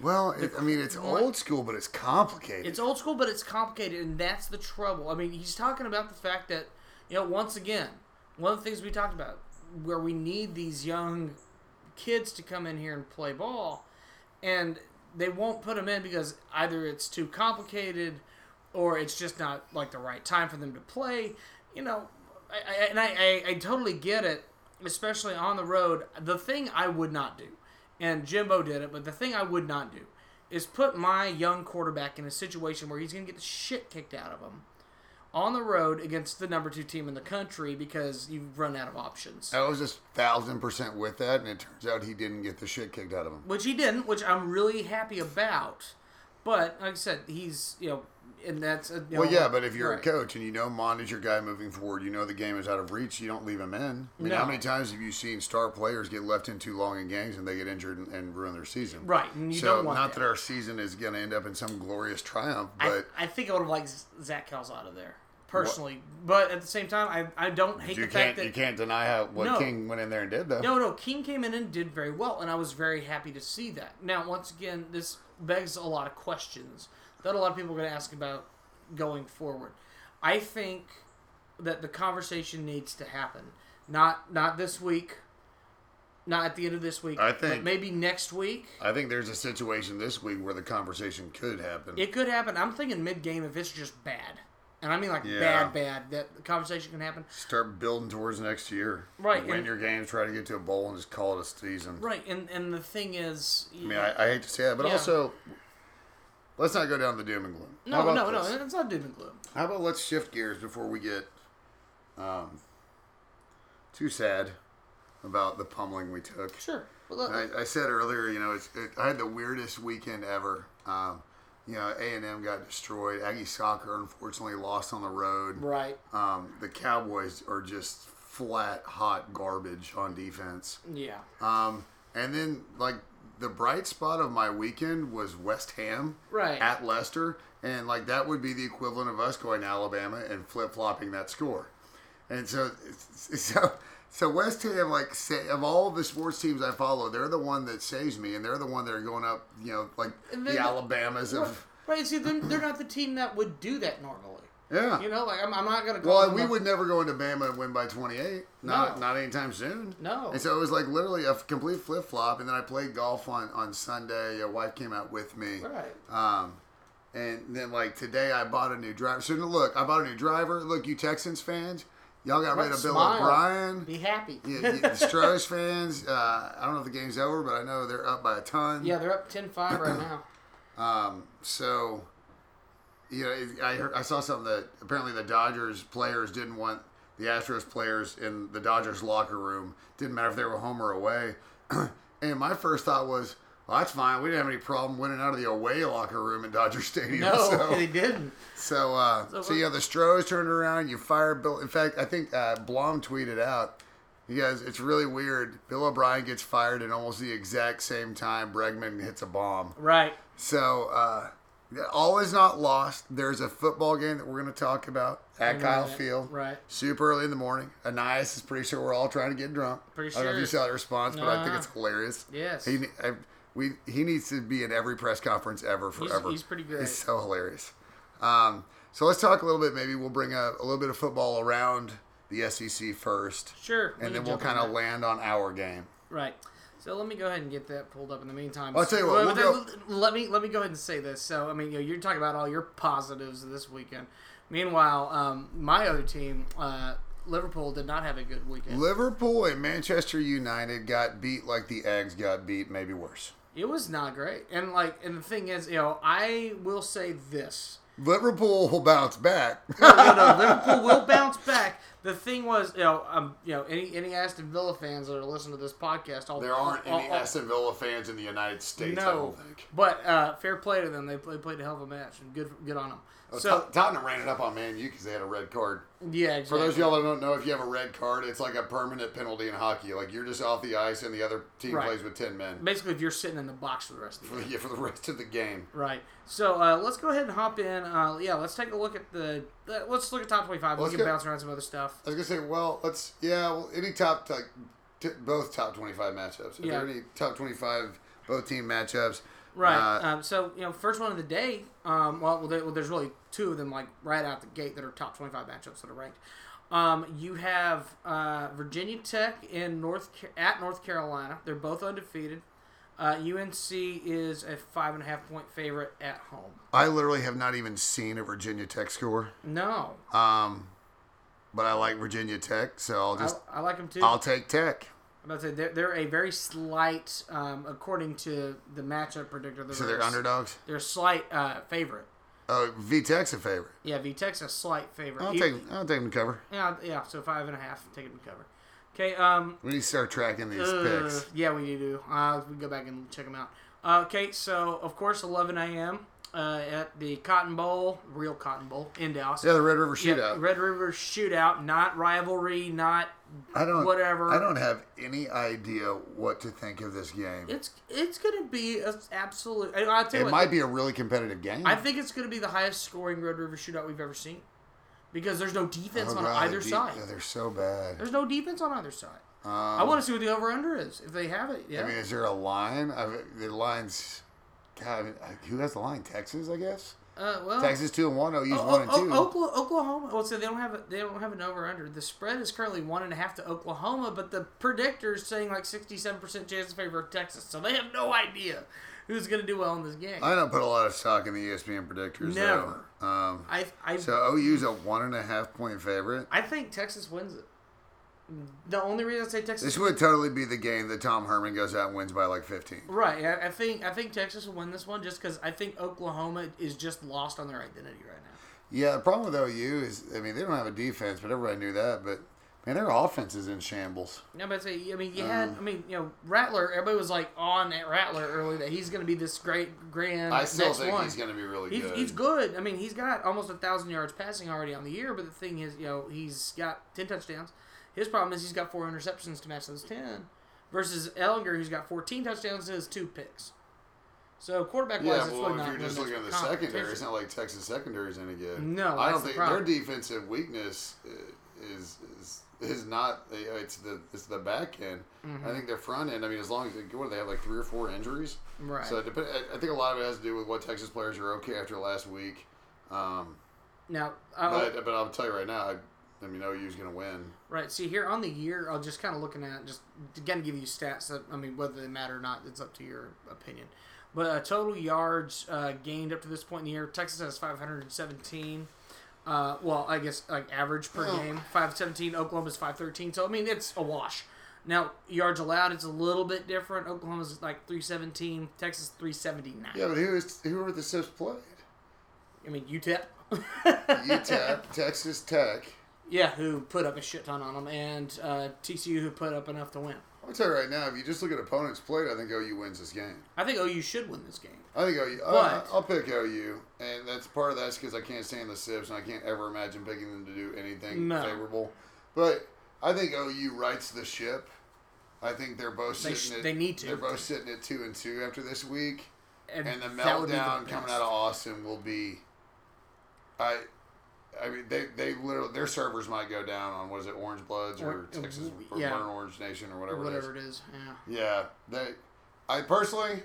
well, it, I mean, it's old school, but it's complicated. it's old school, but it's complicated, and that's the trouble. I mean, he's talking about the fact that, you know, once again, one of the things we talked about, where we need these young kids to come in here and play ball, and they won't put them in because either it's too complicated or it's just not like the right time for them to play. You know, I, I, and I, I, I totally get it, especially on the road. The thing I would not do, and Jimbo did it, but the thing I would not do is put my young quarterback in a situation where he's going to get the shit kicked out of him on the road against the number two team in the country because you've run out of options. I was just thousand percent with that, and it turns out he didn't get the shit kicked out of him. which he didn't, which I'm really happy about. But like I said, he's you know, and that's a, you Well, know, yeah, but if you're right. a coach and you know Mond is your guy moving forward, you know the game is out of reach, you don't leave him in. I mean, No. how many times have you seen star players get left in too long in games and they get injured and, and ruin their season? right, so, don't want not that. that our season is going to end up in some glorious triumph, but I think I would have liked Zach Kells out of there personally, but at the same time, I I don't hate you the can't fact that you can't deny how what No. King went in there and did though. No, no, King came in and did very well, and I was very happy to see that. Now, once again, this begs a lot of questions that a lot of people are going to ask about going forward. I think that the conversation needs to happen, not not this week, not at the end of this week. I think- maybe next week. I think there's a situation this week where the conversation could happen. It could happen. I'm thinking mid game if it's just bad, and I mean like Yeah. bad, bad. That the conversation can happen. Start building towards next year. Right, Win and- your games, try to get to a bowl, and just call it a season. Right, and and the thing is, I mean, I, I hate to say that, but Yeah. also, let's not go down the doom and gloom. No, no, this? no, it's not doom and gloom. How about let's shift gears before we get um, too sad about the pummeling we took. Sure. Well, I, I said earlier, you know, it's, it, I had the weirdest weekend ever. Um, you know, A and M got destroyed. Aggie soccer unfortunately lost on the road. right. Um, the Cowboys are just flat, hot garbage on defense. Yeah. Um, and then like the bright spot of my weekend was West Ham Right. at Leicester, and like that would be the equivalent of us going to Alabama and flip flopping that score. And so, so, so West Ham, like say, of all the sports teams I follow, they're the one that saves me, and they're the one that are going up, you know, like the Alabamas of, Right. See, they're, they're not the team that would do that normally. Yeah. You know, like I'm, I'm not gonna. Call Well, we would never go into Bama and win by 28. Not No. not anytime soon. No. And so it was like literally a complete flip flop. And then I played golf on, on Sunday. A wife came out with me. Right. Um, and then like today I bought a new driver. So look, I bought a new driver. Look, you Texans fans, y'all got rid of Bill. O'Brien. Be happy. You, you, the Stros fans, uh, I don't know if the game's over, but I know they're up by a ton. Yeah, they're up 10-5 right now. Um, so, you know, I heard, I saw something that apparently the Dodgers players didn't want the Astros players in the Dodgers locker room. Didn't matter if they were home or away. and my first thought was, well, that's fine. We didn't have any problem winning out of the away locker room in Dodger Stadium. No, so, they didn't. so, uh, So so, yeah, the Stros turned around. You fired Bill. In fact, I think uh, Blom tweeted out. You guys, it's really weird. Bill O'Brien gets fired at almost the exact same time Bregman hits a bomb. Right. So, uh, all is not lost. There's a football game that we're going to talk about at Kyle Field. right. Super early in the morning. Ainias is pretty sure we're all trying to get drunk. Pretty sure. I don't know if you saw that response, but I think it's hilarious. Yes. He, I, we, he needs to be in every press conference ever, forever. he's pretty good. He's so hilarious. Um, so let's talk a little bit. Maybe we'll bring a, a little bit of football around the SEC first, Sure. and then we'll kind of land on our game. Right. So let me go ahead and get that pulled up in the meantime. I'll tell you what, Well, then, let me let me go ahead and say this. So I mean, you know, you're talking about all your positives this weekend. Meanwhile, um, my other team, uh, Liverpool, did not have a good weekend. Liverpool and Manchester United got beat like the Ags got beat, maybe worse. It was not great, and like, and the thing is, you know, I will say this: Liverpool will bounce back. no, no, no, Liverpool will bounce back. The thing was, you know, um, you know, any any Aston Villa fans that are listening to this podcast, all, There aren't all- any all- Aston Villa fans in the United States, I no, don't think. but uh, fair play to them. They played, played a hell of a match, and good good on them. Oh, so Tot- Tottenham ran it up on Man U because they had a red card. yeah, exactly. For those of y'all that don't know, if you have a red card, it's like a permanent penalty in hockey. Like you're just off the ice, and the other team Right. plays with ten men basically, if you're sitting in the box for the rest of the game. the, for the rest of the game. Right. So uh, let's go ahead and hop in. Uh, yeah, let's take a look at the. Uh, let's look at top twenty-five. Let's we can go. bounce around some other stuff. I was gonna say, well, let's yeah, well, any top like t- both top twenty-five matchups. If Yeah. there are any top twenty-five both team matchups, Right. uh, um, so you know, first one of the day. Um, well, well, there, well, there's really two of them like right out the gate that are top 25 matchups that are ranked. Um, you have uh, Virginia Tech in North at North Carolina. They're both undefeated. Uh, UNC is a five and a half point favorite at home. I literally have not even seen a Virginia Tech score. No, Um, but I like Virginia Tech, so I'll I, just I like them too. I'll take Tech. About to say they're, they're a very slight, um, according to the matchup predictor. They're So they're underdogs. They're a slight uh, favorite. Oh, V Tech's a favorite. Yeah, VTech's a slight favorite. I'll take I'll take them to cover. Yeah, yeah. So five and a half. Take it to cover. Okay. Um. We need to start tracking these uh, picks. yeah, we need to. Uh, we go back and check them out. Uh, okay. So of course, 11 a.m. Uh, at the Cotton Bowl, real Cotton Bowl in Dallas. Yeah, the Red River Yeah, Shootout. Red River Shootout, not rivalry, not I don't whatever. I don't have any idea what to think of this game. It's it's gonna be a absolute. I- I'll tell It what, might be a really competitive game. I think it's going to be the highest scoring Red River shootout we've ever seen because there's no defense Oh, on God, either the- side. They're so bad. There's no defense on either side. Um, I want to see what the over under is if they have it. Yeah. I mean, is there a line? I mean, the lines. God, who has the line? Texas, I guess. uh, well, Texas two and one. OU's O- one and two. Oklahoma, Oklahoma. Well, so they don't have a, they don't have an over under. The spread is currently one and a half to Oklahoma, but the predictor is saying like sixty seven percent chance in favor of Texas. So they have no idea who's going to do well in this game. I don't put a lot of stock in the ESPN predictors. Never. Though. Um, I I so OU's a one and a half point favorite. I think Texas wins it. The only reason I say Texas This would totally be the game that Tom Herman goes out and wins by like 15. Right. I, I think I think Texas will win this one just because I think Oklahoma is just lost on their identity right now. Yeah, the problem with OU is, I mean, they don't have a defense, but everybody knew that. But man, their offense is in shambles. Yeah, but say I mean you um, had I mean you know Rattler. Everybody was like on at Rattler early that he's going to be this great grand I still next think one. he's going to be really He's, good. he's good. I mean, he's got almost a thousand yards passing already on the year. But the thing is, you know, he's got ten touchdowns. His problem is he's got four interceptions to match those ten, versus Ehlinger, who's got fourteen touchdowns and has two picks. So quarterback wise, Yeah, it's well, really if not. you're just looking at the secondary, it's not like Texas secondary is any good. No, I don't think problem. their defensive weakness is is is not it's the it's the back end. I think their front end. I mean, as long as they, what do they have like three or four injuries? Right. So it depend, I- think a lot of it has to do with what Texas players are okay after last week. Um, Now, uh, but but I'll tell you right now, I, I mean OU's going to win. Right. See here on the year, I'll just kind of looking at just again give you stats. That, I mean, whether they matter or not, it's up to your opinion. But uh, total yards uh, gained up to this point in the year, Texas has 517. Uh, well, I guess like average per Oh. game, 517. Oklahoma's 513. So I mean, it's a wash. Now yards allowed, it's a little bit different. Oklahoma's like 317. Texas 379. Yeah, but who is who are the Sips played? I mean UTEP. UTEP, Texas Tech. Yeah, who put up a shit ton on them, and uh, TCU who put up enough to win. I'll tell you right now, if you just look at opponents played, I think OU wins this game. I think OU should win this game. I think OU. I, But- I'll pick OU, and that's part of that's because I can't stand the Sips, and I can't ever imagine picking them to do anything No. favorable. But I think OU rights the ship. I think they're both They sitting. sh- at, they need to. They're both sitting at two and two after this week, and the be the meltdown coming out of Austin will be. I. I mean, they, they literally their servers might go down on what is it, Orange Bloods or, Or- uh, Texas or yeah. Burn Orange Nation or whatever, it is. whatever it is. Yeah. Yeah, they. I personally,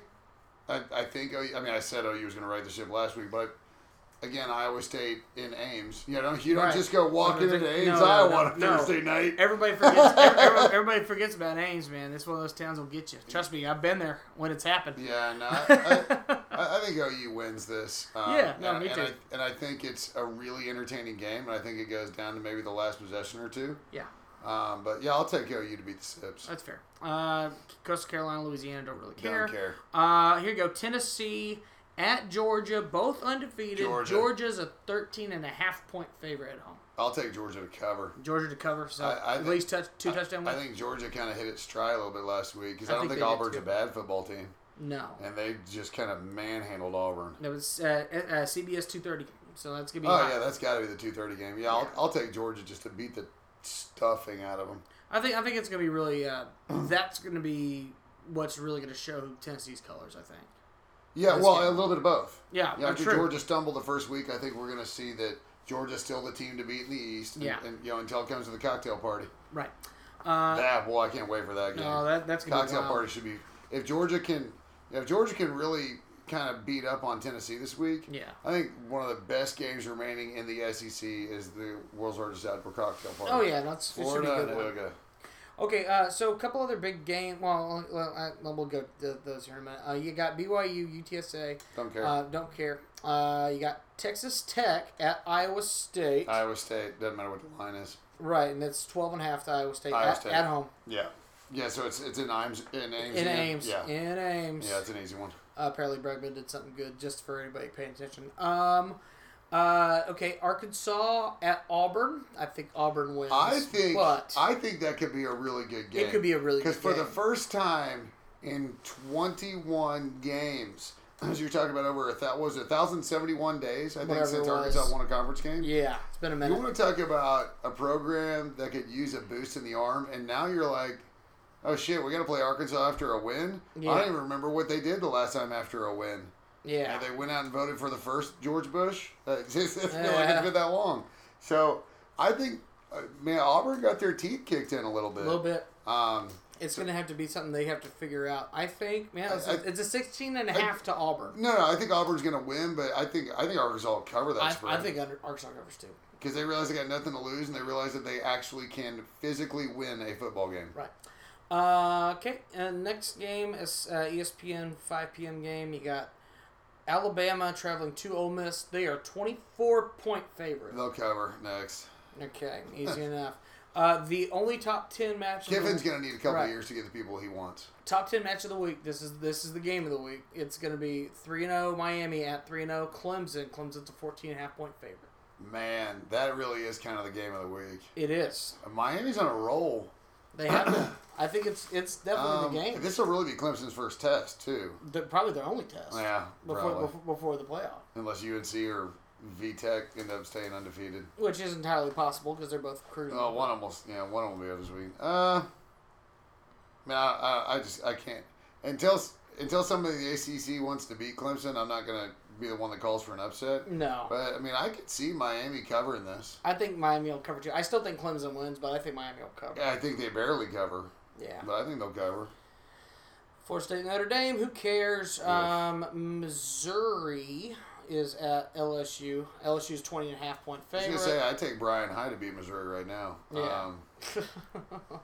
I, I think I mean I said OU was going to ride the ship last week, but again Iowa State in Ames. You know, you don't Right. just go walking into Ames, no, Iowa no, on no. Thursday night. Everybody forgets. everybody, everybody forgets about Ames, man. It's one of those towns will get you. Trust me, I've been there when it's happened. Yeah, no, I, I, I think OU wins this. Um, Yeah, no, and, me and too. I, and I think it's a really entertaining game, and I think it goes down to maybe the last possession or two. Yeah, Um, but yeah, I'll take OU to beat the Sips. that's fair. Uh, Coastal Carolina, Louisiana, don't really care. Don't care. Uh, here you go. Tennessee at Georgia, both undefeated. Georgia. Georgia's a 13 and a half point favorite at home. I'll take Georgia to cover. Georgia to cover, so I- I at think- least touch, two touchdown I think Georgia kind of hit its stride a little bit last week because I I, don't think think, Auburn's a bad football team, No, and they just kind of manhandled Auburn. It was uh, uh, CBS 230. So that's gonna be. Oh hot. yeah, that's got to be the two thirty game. Yeah, I'll, I'll take Georgia just to beat the stuffing out of them. I think I think it's gonna be really. Uh, that's gonna be what's really gonna show Tennessee's colors. I think. Yeah, well, game. a little bit of both. Yeah, Yeah, after true. Georgia stumbled the first week, I think we're going to see that Georgia's still the team to beat in the East. And, Yeah. and you know until it comes to the cocktail party. Right. Uh, that boy, I can't wait for that game. no, that that's cocktail party should be if Georgia can if Georgia can really kind of beat up on Tennessee this week. Yeah. I think one of the best games remaining in the SEC is the world's largest outdoor cocktail party. Oh yeah, that's it should be Florida and good one. Okay, uh, so a couple other big game. Well, well I, we'll go to those here in a minute. Uh, you got BYU, UTSA. Don't care. Uh, don't care. Uh, you got Texas Tech at Iowa State. Iowa State doesn't matter what the line is. right, and it's 12 and a half to Iowa State, Iowa at, State. at home. Yeah. Yeah, so it's it's in Ames in Ames. In again? Ames. Yeah. In Ames. Yeah, it's an easy one. Uh, apparently Bregman did something good just for anybody paying attention. Um, uh, okay, Arkansas at Auburn. I think Auburn wins. I think but I think that could be a really good game. it could be a really because for game. the first time in 21 games, as you're talking about over a that was it 1,071 days. I think Whatever since Arkansas won a conference game. yeah, it's been a minute. You want to talk about a program that could use a boost in the arm, and now you're like, oh shit, we got to play Arkansas after a win. Yeah. I don't even remember what they did the last time after a win. yeah, they went out and voted for the first George Bush. Just doesn't feel like it's been that long. So I think, uh, man, Auburn got their teeth kicked in a little bit. a little bit. Um, It's going to have to be something they have to figure out. I think, man, it's, I- a, it's a 16 and a I- half to Auburn. no, no, I think Auburn's going to win, but I think I think Arkansas will cover that I, spread I think under, Arkansas covers too. because they realize they got nothing to lose, and they realize that they actually can physically win a football game. Right. Uh, okay, and next game is uh, ESPN 5 p.m. game. You got Alabama traveling to Ole Miss. They are 24 point favorite. They'll cover next. Okay, easy enough. Uh, the only top 10 match. of Kiffin's going to need a couple Right. of years to get the people he wants. top 10 match of the week. This is this is the game of the week. It's going to be 3 0 Miami at 3 0 Clemson. Clemson's a 14 and a half point favorite. Man, that really is kind of the game of the week. It is. Miami's on a roll. They have. To. I think it's it's definitely Um, the game. This will really be Clemson's first test too. The, probably their only test. Yeah, Before, probably. before before the playoff. Unless UNC or VTech end up staying undefeated. Which is entirely possible because they're both cruising. Oh, one almost, yeah, one will be out this week. Uh, man, I, I, I just, I can't until until somebody in the ACC wants to beat Clemson. I'm not gonna be the one that calls for an upset. No. But I mean, I could see Miami covering this. I think Miami will cover too. I still think Clemson wins, but I think Miami will cover. Yeah, I think they barely cover, Yeah. but I think they'll cover. Florida State Notre Dame, who cares? Um, Missouri is at LSU. LSU's 20 and a half point I was favorite. gonna say I take Bryan High to beat Missouri right now. Yeah. Um,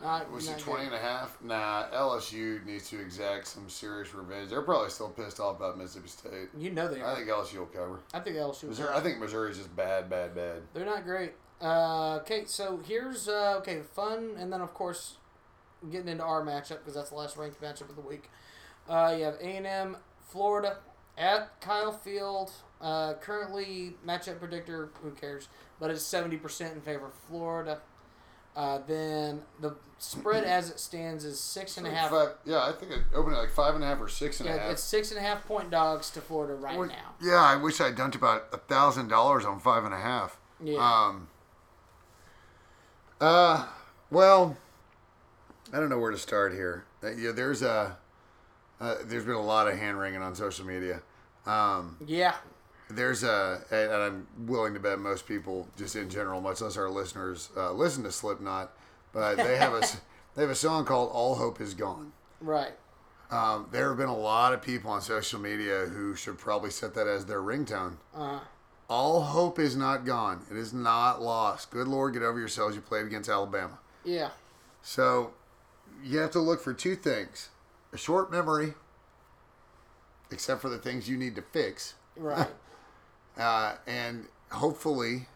Not- was not it good. 20 and a half? Nah, LSU needs to exact some serious revenge. They're probably still pissed off about Mississippi State. You know they are. I think LSU will cover. I think LSU. will Missouri, cover. I think Missouri's just bad, bad, bad. They're not great. Uh, okay, so here's uh, okay fun, and then of course getting into our matchup because that's the last ranked matchup of the week. Uh, you have A and M, Florida at Kyle Field. Uh, currently matchup predictor, who cares? But it's seventy percent in favor of Florida. Uh, then the spread as it stands is six and a half. Five, yeah, I think it opened at like five and a half or six and a half. Yeah, it's six and a half point dogs to Florida right Well, now. Yeah, I wish I'd dumped about a thousand dollars on five and a half. Yeah. Um. Uh, well, I don't know where to start here. Uh, yeah, there's a, uh, there's been a lot of hand wringing on social media. Um, yeah. There's a, and I'm willing to bet most people, just in general, much less our listeners, uh, listen to Slipknot, but they have a, they have a song called "All Hope Is Gone." Right. Um, there have been a lot of people on social media who should probably set that as their ringtone. Uh, All hope is not gone. It is not lost. Good Lord, get over yourselves. You played against Alabama. yeah. So you have to look for two things a short memory, except for the things you need to fix, Right. Uh, and hopefully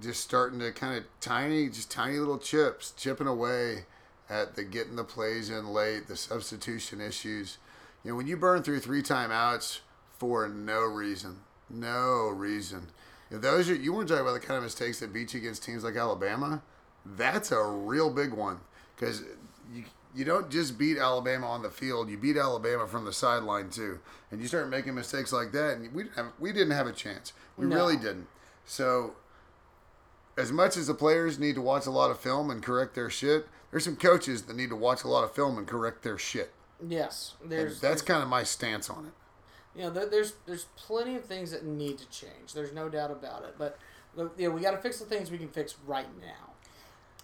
just starting to kind of tiny, just tiny little chips, chipping away at the getting the plays in late, the substitution issues. You know, when you burn through three timeouts for no reason, no reason. If those are you want to talk about the kind of mistakes that beat you against teams like Alabama, that's a real big one because you you don't just beat Alabama on the field, you beat Alabama from the sideline too, and you start making mistakes like that, and we didn't have, we didn't have a chance. We No. really didn't. So as much as the players need to watch a lot of film and correct their shit, there's some coaches that need to watch a lot of film and correct their shit. Yes. And There's that's kind of my stance on it. you know, there's there's plenty of things that need to change. There's no doubt about it. But look, you know, we got to fix the things we can fix right now,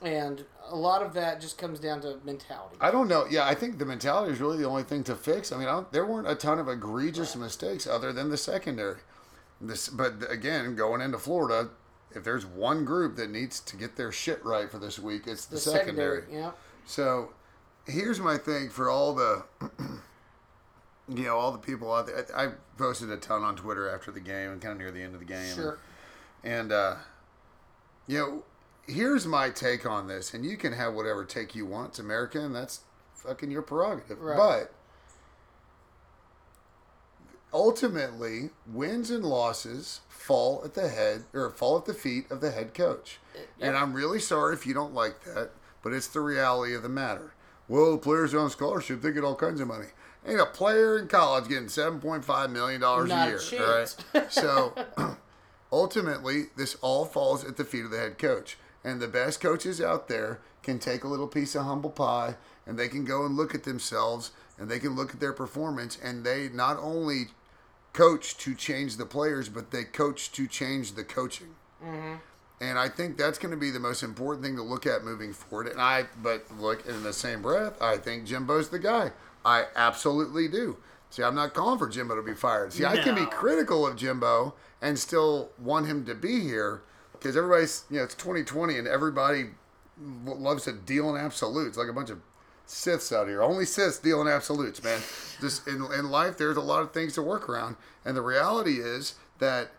and a lot of that just comes down to mentality. I don't know. Yeah, I think the mentality is really the only thing to fix. I mean, I don't, there weren't a ton of egregious mistakes other than the secondary. This, but again, going into Florida, if there's one group that needs to get their shit right for this week, it's the, secondary. Yeah. So, here's my thing for all the, you know, all the people out there. I, I posted a ton on Twitter after the game and kind of near the end of the game. Sure. And, uh, you know, here's my take on this, and you can have whatever take you want. It's America, and that's fucking your prerogative. Right. But ultimately, wins and losses fall at the head or fall at the feet of the head coach. And I'm really sorry if you don't like that, but it's the reality of the matter. Well, the players on scholarship; they get all kinds of money. Ain't a player in college getting seven point five million dollars a Not a year, chance. So ultimately, this all falls at the feet of the head coach. And the best coaches out there can take a little piece of humble pie and they can go and look at themselves and they can look at their performance and they not only coach to change the players, but they coach to change the coaching. Mm-hmm. And I think that's going to be the most important thing to look at moving forward. And I, but look, in the same breath, I think Jimbo's the guy. I absolutely do. See, I'm not calling for Jimbo to be fired. See, I can be critical of Jimbo and still want him to be here because everybody's, you know, it's 2020 and everybody loves to deal in absolutes like a bunch of Siths out here. Only Siths deal in absolutes, man. Just in, in life, there's a lot of things to work around. And the reality is that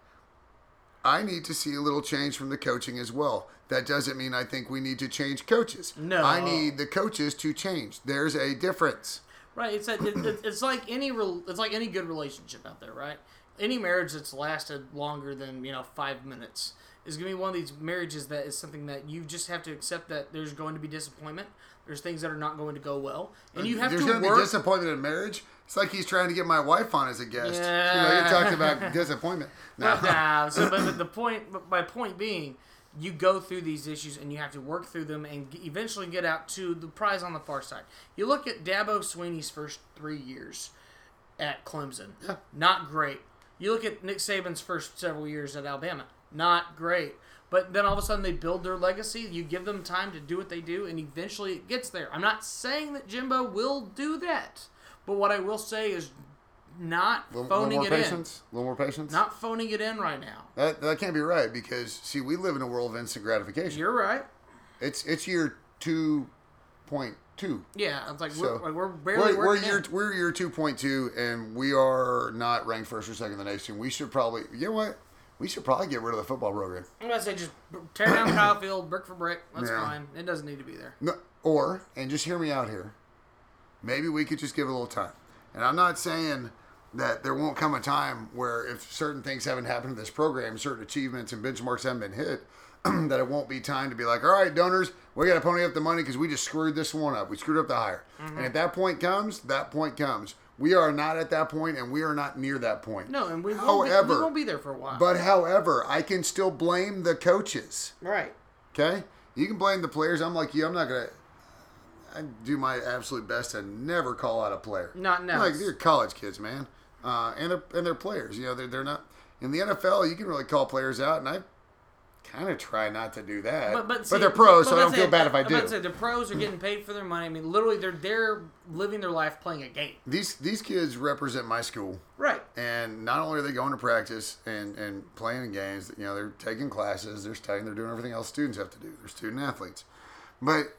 I need to see a little change from the coaching as well. That doesn't mean I think we need to change coaches. No. I need the coaches to change. There's a difference. Right. It's a, it, it, it's like any it's like any good relationship out there, right? Any marriage that's lasted longer than you know five minutes is going to be one of these marriages that is something that you just have to accept that there's going to be disappointment. There's things that are not going to go well, and you have There's to going to be disappointment in marriage. It's like he's trying to get my wife on as a guest. You know, Yeah. you talked about disappointment. No. But, nah, so, but, but the point, but my point being, you go through these issues and you have to work through them and eventually get out to the prize on the far side. You look at Dabo Swinney's first three years at Clemson, Yeah. not great. You look at Nick Saban's first several years at Alabama, not great. But then all of a sudden they build their legacy. You give them time to do what they do, and eventually it gets there. I'm not saying that Jimbo will do that, but what I will say is not little, little phoning more it in. patience. A little more patience. Not phoning it in right now. That, that can't be right because see, we live in a world of instant gratification. You're right. It's it's year two point two. Yeah, it's like So, we're, like we're barely We're, we're year in. we're year two point two, and we are not ranked first or second in the nation. We should probably, you know what? We should probably get rid of the football program. I'm gonna say just tear down Kyle Field brick for brick. That's Yeah. fine. It doesn't need to be there. No, or and just hear me out here. Maybe we could just give it a little time. And I'm not saying that there won't come a time where if certain things haven't happened to this program, certain achievements and benchmarks haven't been hit, that it won't be time to be like, all right, donors, we got to pony up the money because we just screwed this one up. We screwed up the hire. Mm-hmm. And if that point comes, that point comes. We are not at that point, and we are not near that point. No, and we won't, be, However- we won't be there for a while. But however, I can still blame the coaches. right. Okay, you can blame the players. I'm like you. I'm not gonna. I do my absolute best to never call out a player. Not now. Like they're college kids, man, uh, and they're and they're players. You know, they're they're not in the NFL. You can really call players out, and I kind of try not to do that. But, but, but they're pros, but so I don't say, feel bad if I about to say, the pros are getting paid for their money. I mean, literally, they're they're living their life playing a game. These these kids represent my school, Right. and not only are they going to practice and and playing games, you know, they're taking classes, they're studying, they're doing everything else students have to do. They're student athletes. But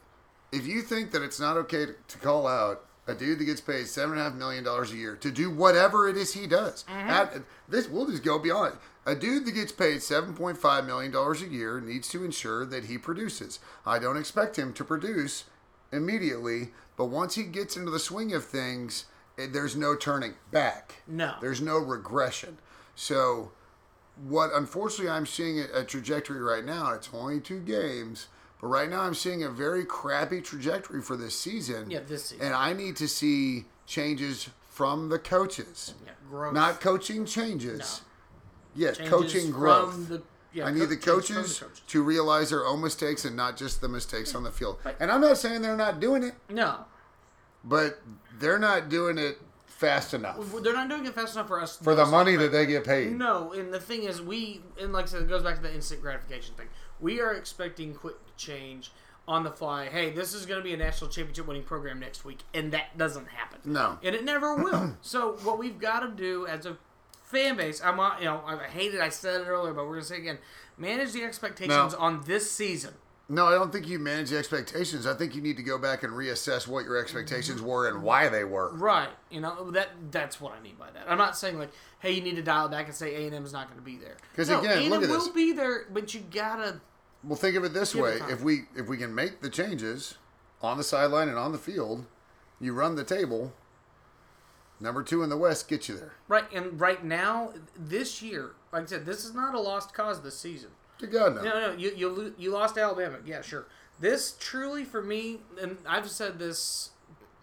if you think that it's not okay to, to call out a dude that gets paid seven and a half million dollars a year to do whatever it is he does, mm-hmm. at, this we'll just go beyond it. A dude that gets paid seven point five million dollars a year needs to ensure that he produces. I don't expect him to produce immediately, but once he gets into the swing of things, eh, there's no turning back. No. There's no regression. So, what unfortunately I'm seeing a, trajectory right now. It's only two games, but right now I'm seeing a very crappy trajectory for this season. Yeah, this season. And I need to see changes from the coaches, Yeah, growth. not coaching changes. No. Yes, coaching growth. the- yeah, I need co- the from the coaches, coaches. to realize their own mistakes and not just the mistakes on the field. Right. And I'm not saying they're not doing it, No, but they're not doing it fast enough they're not doing it fast enough for us. for the money that they get paid. No, and the thing is, we and like I said, it goes back to the instant gratification thing. We are expecting quick change on the fly. Hey, this is going to be a national championship winning program next week, and that doesn't happen. No. and it never will. so what we've got to do as a fan base, I'm on- you know I hate it. I said it earlier, but we're to say it again: manage the expectations No. on this season. No, I don't think you manage the expectations. I think you need to go back and reassess what your expectations were and why they were. Right. You know that that's what I mean by that. I'm not saying like, hey, you need to dial back and say A and M is not going to be there. 'Cause no, again, A&M look at will this. be there, but you gotta. Well, think of it this it way: if we if we can make the changes on the sideline and on the field, you run the table. Number two in the West gets you there. Right, and right now, this year, like I said, this is not a lost cause this season. To God no. No, no, you you you lost Alabama, yeah, sure. This truly, for me, and I've said this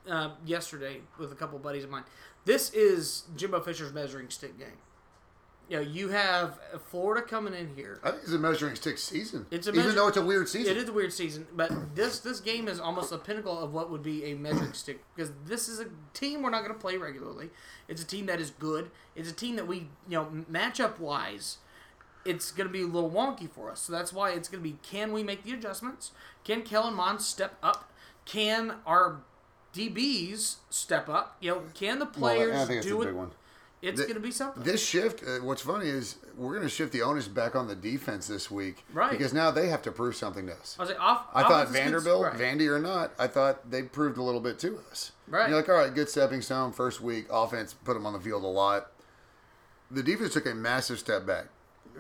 uh, yesterday with a couple buddies of mine. This is Jimbo Fisher's measuring stick game. You know, you have Florida coming in here. I think it's a measuring stick season. It's a even though it's a weird season. It is a weird season, but this this game is almost a pinnacle of what would be a measuring stick because this is a team we're not going to play regularly. It's a team that is good. It's a team that we you know matchup wise, it's going to be a little wonky for us. So that's why it's going to be: can we make the adjustments? Can Kellen Mond step up? Can our DBs step up? You know, can the Well, players it's do it? It's going to be something. This shift, uh, what's funny is we're going to shift the onus back on the defense this week, Right. Because now they have to prove something to us. I was like, off. I thought Vanderbilt, right. Vandy or not, I thought they proved a little bit to us. Right. You're like, all right, good stepping stone. First week, offense put them on the field a lot. The defense took a massive step back.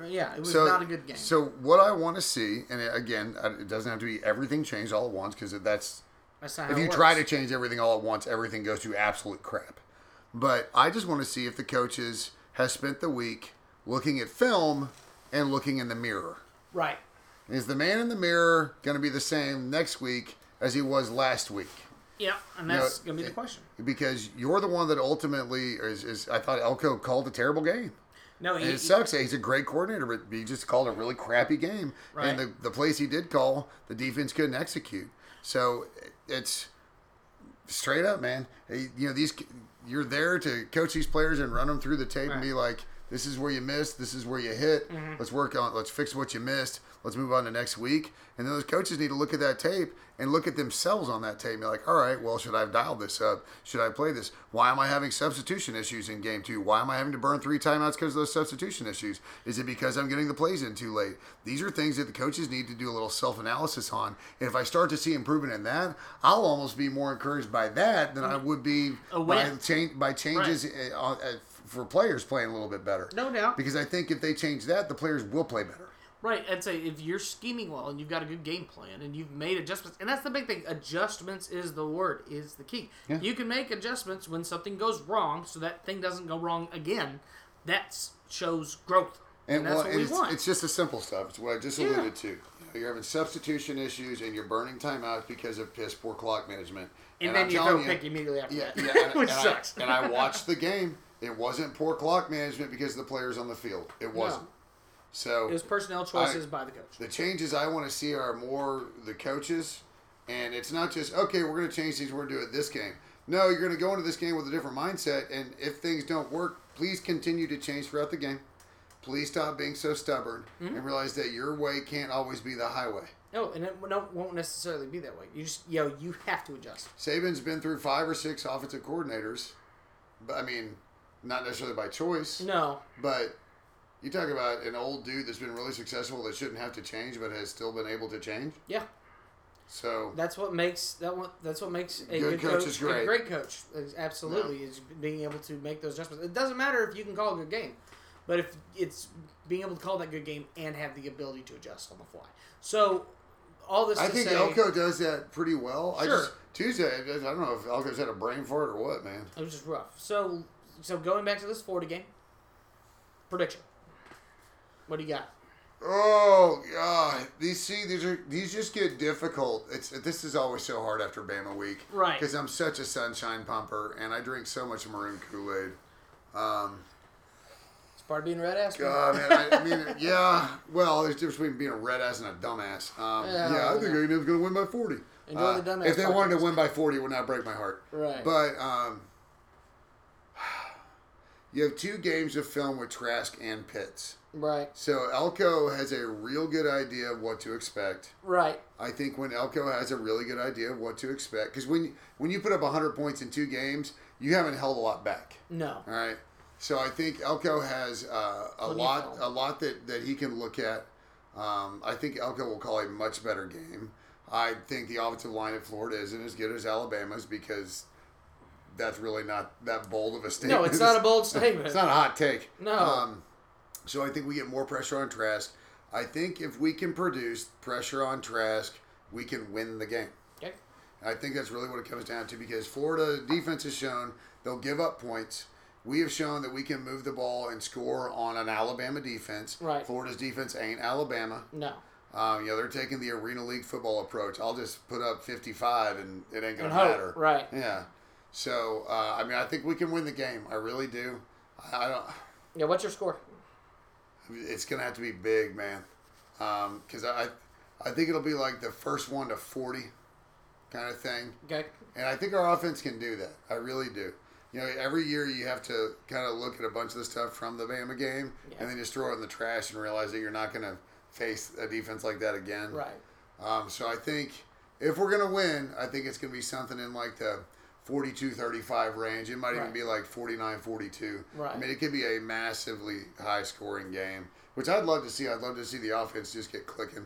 yeah, it was So, not a good game. So what I want to see, and again, it doesn't have to be everything changed all at once because that's That's if you it try to change everything all at once, everything goes to absolute crap. But I just want to see if the coaches have spent the week looking at film and looking in the mirror. right. Is the man in the mirror going to be the same next week as he was last week? Yeah, and You know, that's gonna be the eh, question. Because you're the one that ultimately is. is I thought Elko called a terrible game. No, he, it sucks. He's a great coordinator, but he just called a really crappy game. Right. And the, the plays he did call, the defense couldn't execute. So eh, it's straight up, man. Eh, you know, these you're there to coach these players and run them through the tape and be like, this is where you missed, this is where you hit. Mm-hmm. Let's work on, let's fix what you missed. Let's move on to next week. And then those coaches need to look at that tape and look at themselves on that tape and be like, all right, well, should I have dialed this up? Should I play this? Why am I having substitution issues in game two? Why am I having to burn three timeouts because of those substitution issues? Is it because I'm getting the plays in too late? These are things that the coaches need to do a little self analysis on. And if I start to see improvement in that, I'll almost be more encouraged by that than I would be by, change, by changes uh, uh, for players playing a little bit better. No doubt. Because I think if they change that, the players will play better. Right, I'd say if you're scheming well and you've got a good game plan and you've made adjustments, and that's the big thing. Adjustments is the word, is the key. Yeah. You can make adjustments when something goes wrong, so that thing doesn't go wrong again. That shows growth, and, And, that's well, what we it's, want. it's just the simple stuff. It's what I just Yeah. alluded to. You know, you're having substitution issues and you're burning time timeouts because of piss poor clock management. and, I'm then you telling throw a pick immediately after Yeah, that, yeah, and, which and sucks. I, and I watched the game. It wasn't poor clock management because of the players on the field. It wasn't. So it was personnel choices by the coach. the changes I want to see are more the coaches, and it's not just okay. We're going to change things. We're going to do it this game. No, you're going to go into this game with a different mindset, and if things don't work, please continue to change throughout the game. please stop being so stubborn Mm-hmm. and realize that your way can't always be the highway. No, and it no, won't necessarily be that way. You just yo, you have to adjust. Saban's been through five or six offensive coordinators, but I mean, not necessarily by choice. No, But you talk about an old dude that's been really successful that shouldn't have to change, but has still been able to change. yeah, So that's what makes that one. That's what makes a Good good, coach coach, is great. A great coach, is absolutely, is being able to make those adjustments. It doesn't matter if you can call a good game, but if it's being able to call that good game and have the ability to adjust on the fly. So all this I think say, Elko does that pretty well. I Sure. just Tuesday. I don't know if Elko's had a brain fart or what, man. it was just rough. So so going back to this forty game prediction. What do you got? Oh God! These see these are these just get difficult. It's this is always so hard after Bama week, Right. Because I'm such a sunshine pumper and I drink so much maroon Kool Aid. Um, It's part of being red ass. God, man, I, I mean, yeah. Well, there's a difference between being a red ass and a dumbass. Um, Yeah, yeah, I think yeah. A&M's going to win by 40. Enjoy Uh, the dumbass If they wanted to win by 40, it would not break my heart. Right. But um, you have two games of film with Trask and Pitts. Right. So Elko has a real good idea of what to expect. Right. I think when Elko has a really good idea of what to expect, because when when you put up 100 points in two games, you haven't held a lot back. No. All right. So I think Elko has uh, a Plenty lot, a lot that, that he can look at. Um, I think Elko will call a much better game. I think the offensive line at Florida isn't as good as Alabama's because that's really not that bold of a statement. No, it's not a bold statement. It's not a hot take. No. Um, so I think we get more pressure on Trask. I think if we can produce pressure on Trask, we can win the game. Okay. I think that's really what it comes down to because Florida defense has shown they'll give up points. We have shown that we can move the ball and score on an Alabama defense. Right. Florida's defense ain't Alabama. No. Um, you know, they're taking the Arena League football approach. I'll just put up 55 and it ain't going to matter. Right. Yeah. So, uh, I mean, I think we can win the game. I really do. I I don't. Yeah. What's your score? It's going to have to be big, man. Because I, I think it'll be like the first one to 40 kind of thing. Okay. And I think our offense can do that. I really do. You know, every year you have to kind of look at a bunch of the stuff from the Bama game Yeah. and then just throw it in the trash and realize that you're not going to face a defense like that again. Right. Um, so I think if we're going to win, I think it's going to be something in like the 42 35 range. It might even be like 49 42. Right. I mean, it could be a massively high scoring game, which I'd love to see. I'd love to see the offense just get clicking.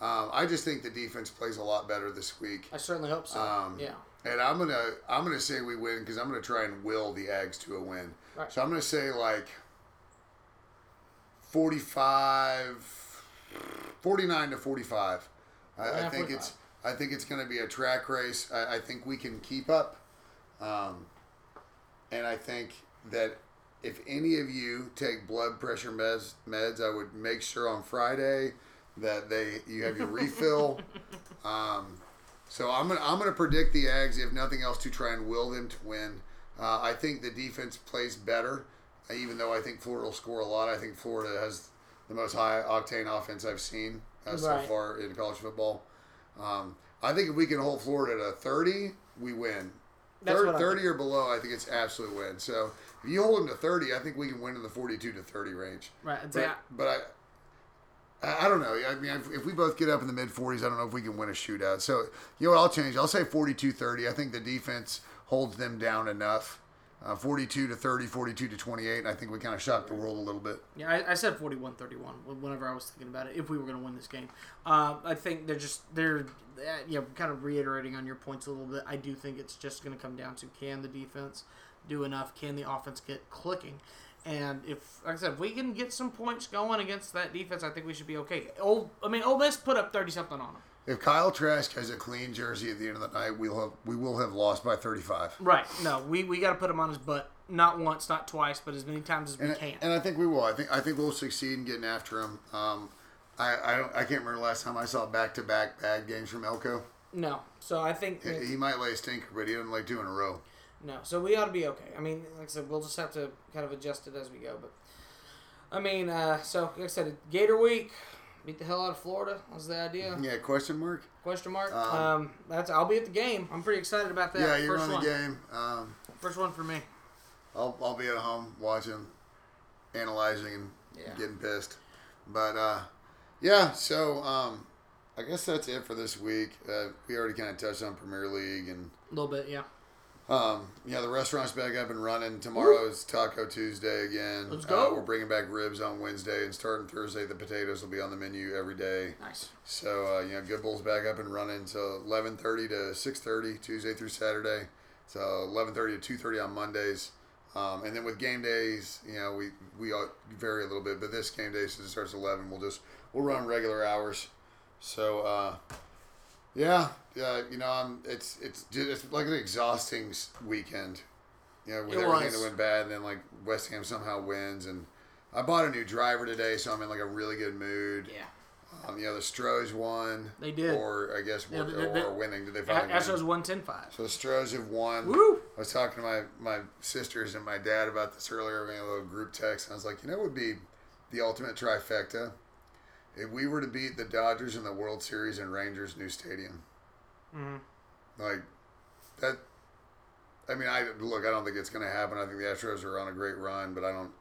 Um, I just think the defense plays a lot better this week. I certainly hope so. Um, yeah. And I'm gonna I'm gonna say we win because I'm gonna try and will the Ags to a win. Right. So I'm gonna say like 45, 49 to 45. I, I think 45. it's I think it's gonna be a track race. I, I think we can keep up, um, and I think that if any of you take blood pressure meds, meds, I would make sure on Friday that they you have your refill. Um, so I'm gonna I'm gonna predict the Ags if nothing else to try and will them to win. Uh, I think the defense plays better, even though I think Florida will score a lot. I think Florida has the most high octane offense I've seen uh, so Right. far in college football. Um, I think if we can hold Florida to 30, we win. That's Thir- what I 30 or below, I think it's absolute win. So if you hold them to 30, I think we can win in the 42 to 30 range. Right. But, I- but I, I, I don't know. I mean, if, if we both get up in the mid 40s, I don't know if we can win a shootout. So, you know what? I'll change. I'll say 42 30. I think the defense holds them down enough. Uh, 42 to 30, 42 to 28. I think we kind of shocked the world a little bit. Yeah, I, I said 41 31 whenever I was thinking about it, if we were going to win this game. Uh, I think they're just, they're, you know, kind of reiterating on your points a little bit. I do think it's just going to come down to can the defense do enough? Can the offense get clicking? And if, like I said, if we can get some points going against that defense, I think we should be okay. Old, I mean, Ole Miss put up 30 something on them. If Kyle Trask has a clean jersey at the end of the night, we'll have we will have lost by 35. Right. No, we, we got to put him on his butt. Not once, not twice, but as many times as we And, can. and I think we will. I think I think we'll succeed in getting after him. Um, I I, don't, I can't remember last time I saw back to back bad games from Elko. no. So I think. He might lay a stinker, but he doesn't like two in a row. No, so we ought to be okay. I mean, like I said, we'll just have to kind of adjust it as we go. But I mean, uh, so like I said, Gator Week, beat the hell out of Florida. Was the idea? Yeah, question mark. Question mark. Um, Um, that's. I'll be at the game. I'm pretty excited about that. Yeah, you're First on the one. game. Um, First one for me. I'll, I'll be at home watching, analyzing, and Yeah. getting pissed. But uh, yeah, so um, I guess that's it for this week. Uh, we already kind of touched on Premier League and A little bit, yeah. Um, yeah, the restaurant's back up and running. Tomorrow is Taco Tuesday again. Let's Uh, go. we're bringing back ribs on Wednesday, and starting Thursday, the potatoes will be on the menu every day. Nice. So uh, you know, Good Bull's back up and running. So eleven thirty to six thirty Tuesday through Saturday. So eleven thirty to two thirty on Mondays. Um, and then with game days, you know, we we vary a little bit, but this game day since it starts at eleven, we'll just we'll run regular hours. So uh, yeah, yeah, you know, I'm, it's it's it's like an exhausting weekend. You know, with It everything was. that went bad, and then like West Ham somehow wins, and I bought a new driver today, so I'm in like a really good mood. Yeah. Um, you know, the Stros won. They did. Or I guess Yeah, were, the- the- or winning. Did they finally win? Astros won 10 5. So the Stros have won. Woo! I was talking to my, my sisters and my dad about this earlier. We had a little group text, and I was like, you know, what would be the ultimate trifecta if we were to beat the Dodgers in the World Series in Rangers' new stadium. Mhm. Like that. I mean, I look. I don't think it's going to happen. I think the Astros are on a great run, but I don't.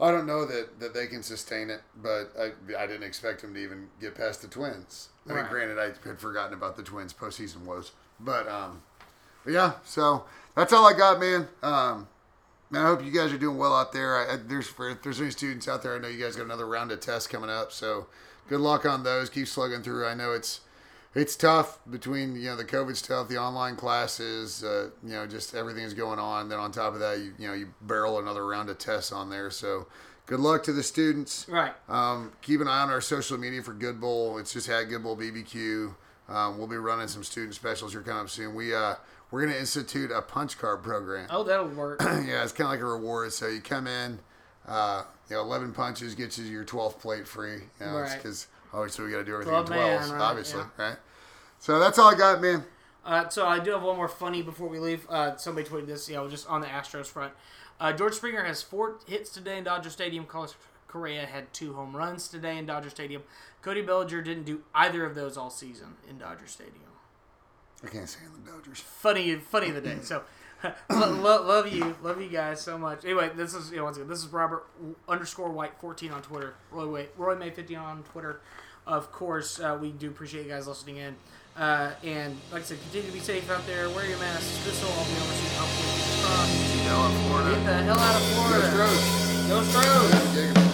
I don't know that, that they can sustain it, but I, I didn't expect them to even get past the Twins. I mean, granted, I had forgotten about the Twins' postseason woes, but um, but yeah. So that's all I got, man. Um, man, I hope you guys are doing well out there. I, I, there's for if there's any students out there, I know you guys got another round of tests coming up, so good luck on those. Keep slugging through. I know it's it's tough between you know the COVID stuff, the online classes, uh, you know, just everything is going on. Then on top of that, you you know you barrel another round of tests on there. So good luck to the students. Right. Um, keep an eye on our social media for Good Bull. It's just had Good Bull BBQ. Um, we'll be running some student specials here coming up soon. We uh, we're gonna institute a punch card program. Oh, that'll work. yeah, it's kind of like a reward. So you come in, uh, you know, eleven punches gets you your twelfth plate free. You know, Right. because obviously we got to do everything Club in twelves, right, obviously, yeah. right? So that's all I got, man. Uh, so I do have one more funny before we leave. Uh, somebody tweeted this, you know, just on the Astros front. Uh, George Springer has four hits today in Dodger Stadium. Carlos Correa had two home runs today in Dodger Stadium. Cody Bellinger didn't do either of those all season in Dodger Stadium. I can't stand the Dodgers. Funny, funny of the day. So, lo- lo- love you, love you guys so much. Anyway, this is you know, once again, this is Robert underscore White fourteen on Twitter. Roy Wait, Roy May fifty on Twitter. Of course, uh, we do appreciate you guys listening in. Uh, and like I said, continue to be safe out there. Wear your masks. This will all be over soon. Hopefully, fingers crossed. You know, in Florida. Get the hell out of Florida. Go Stros. Go Stros. Jacob.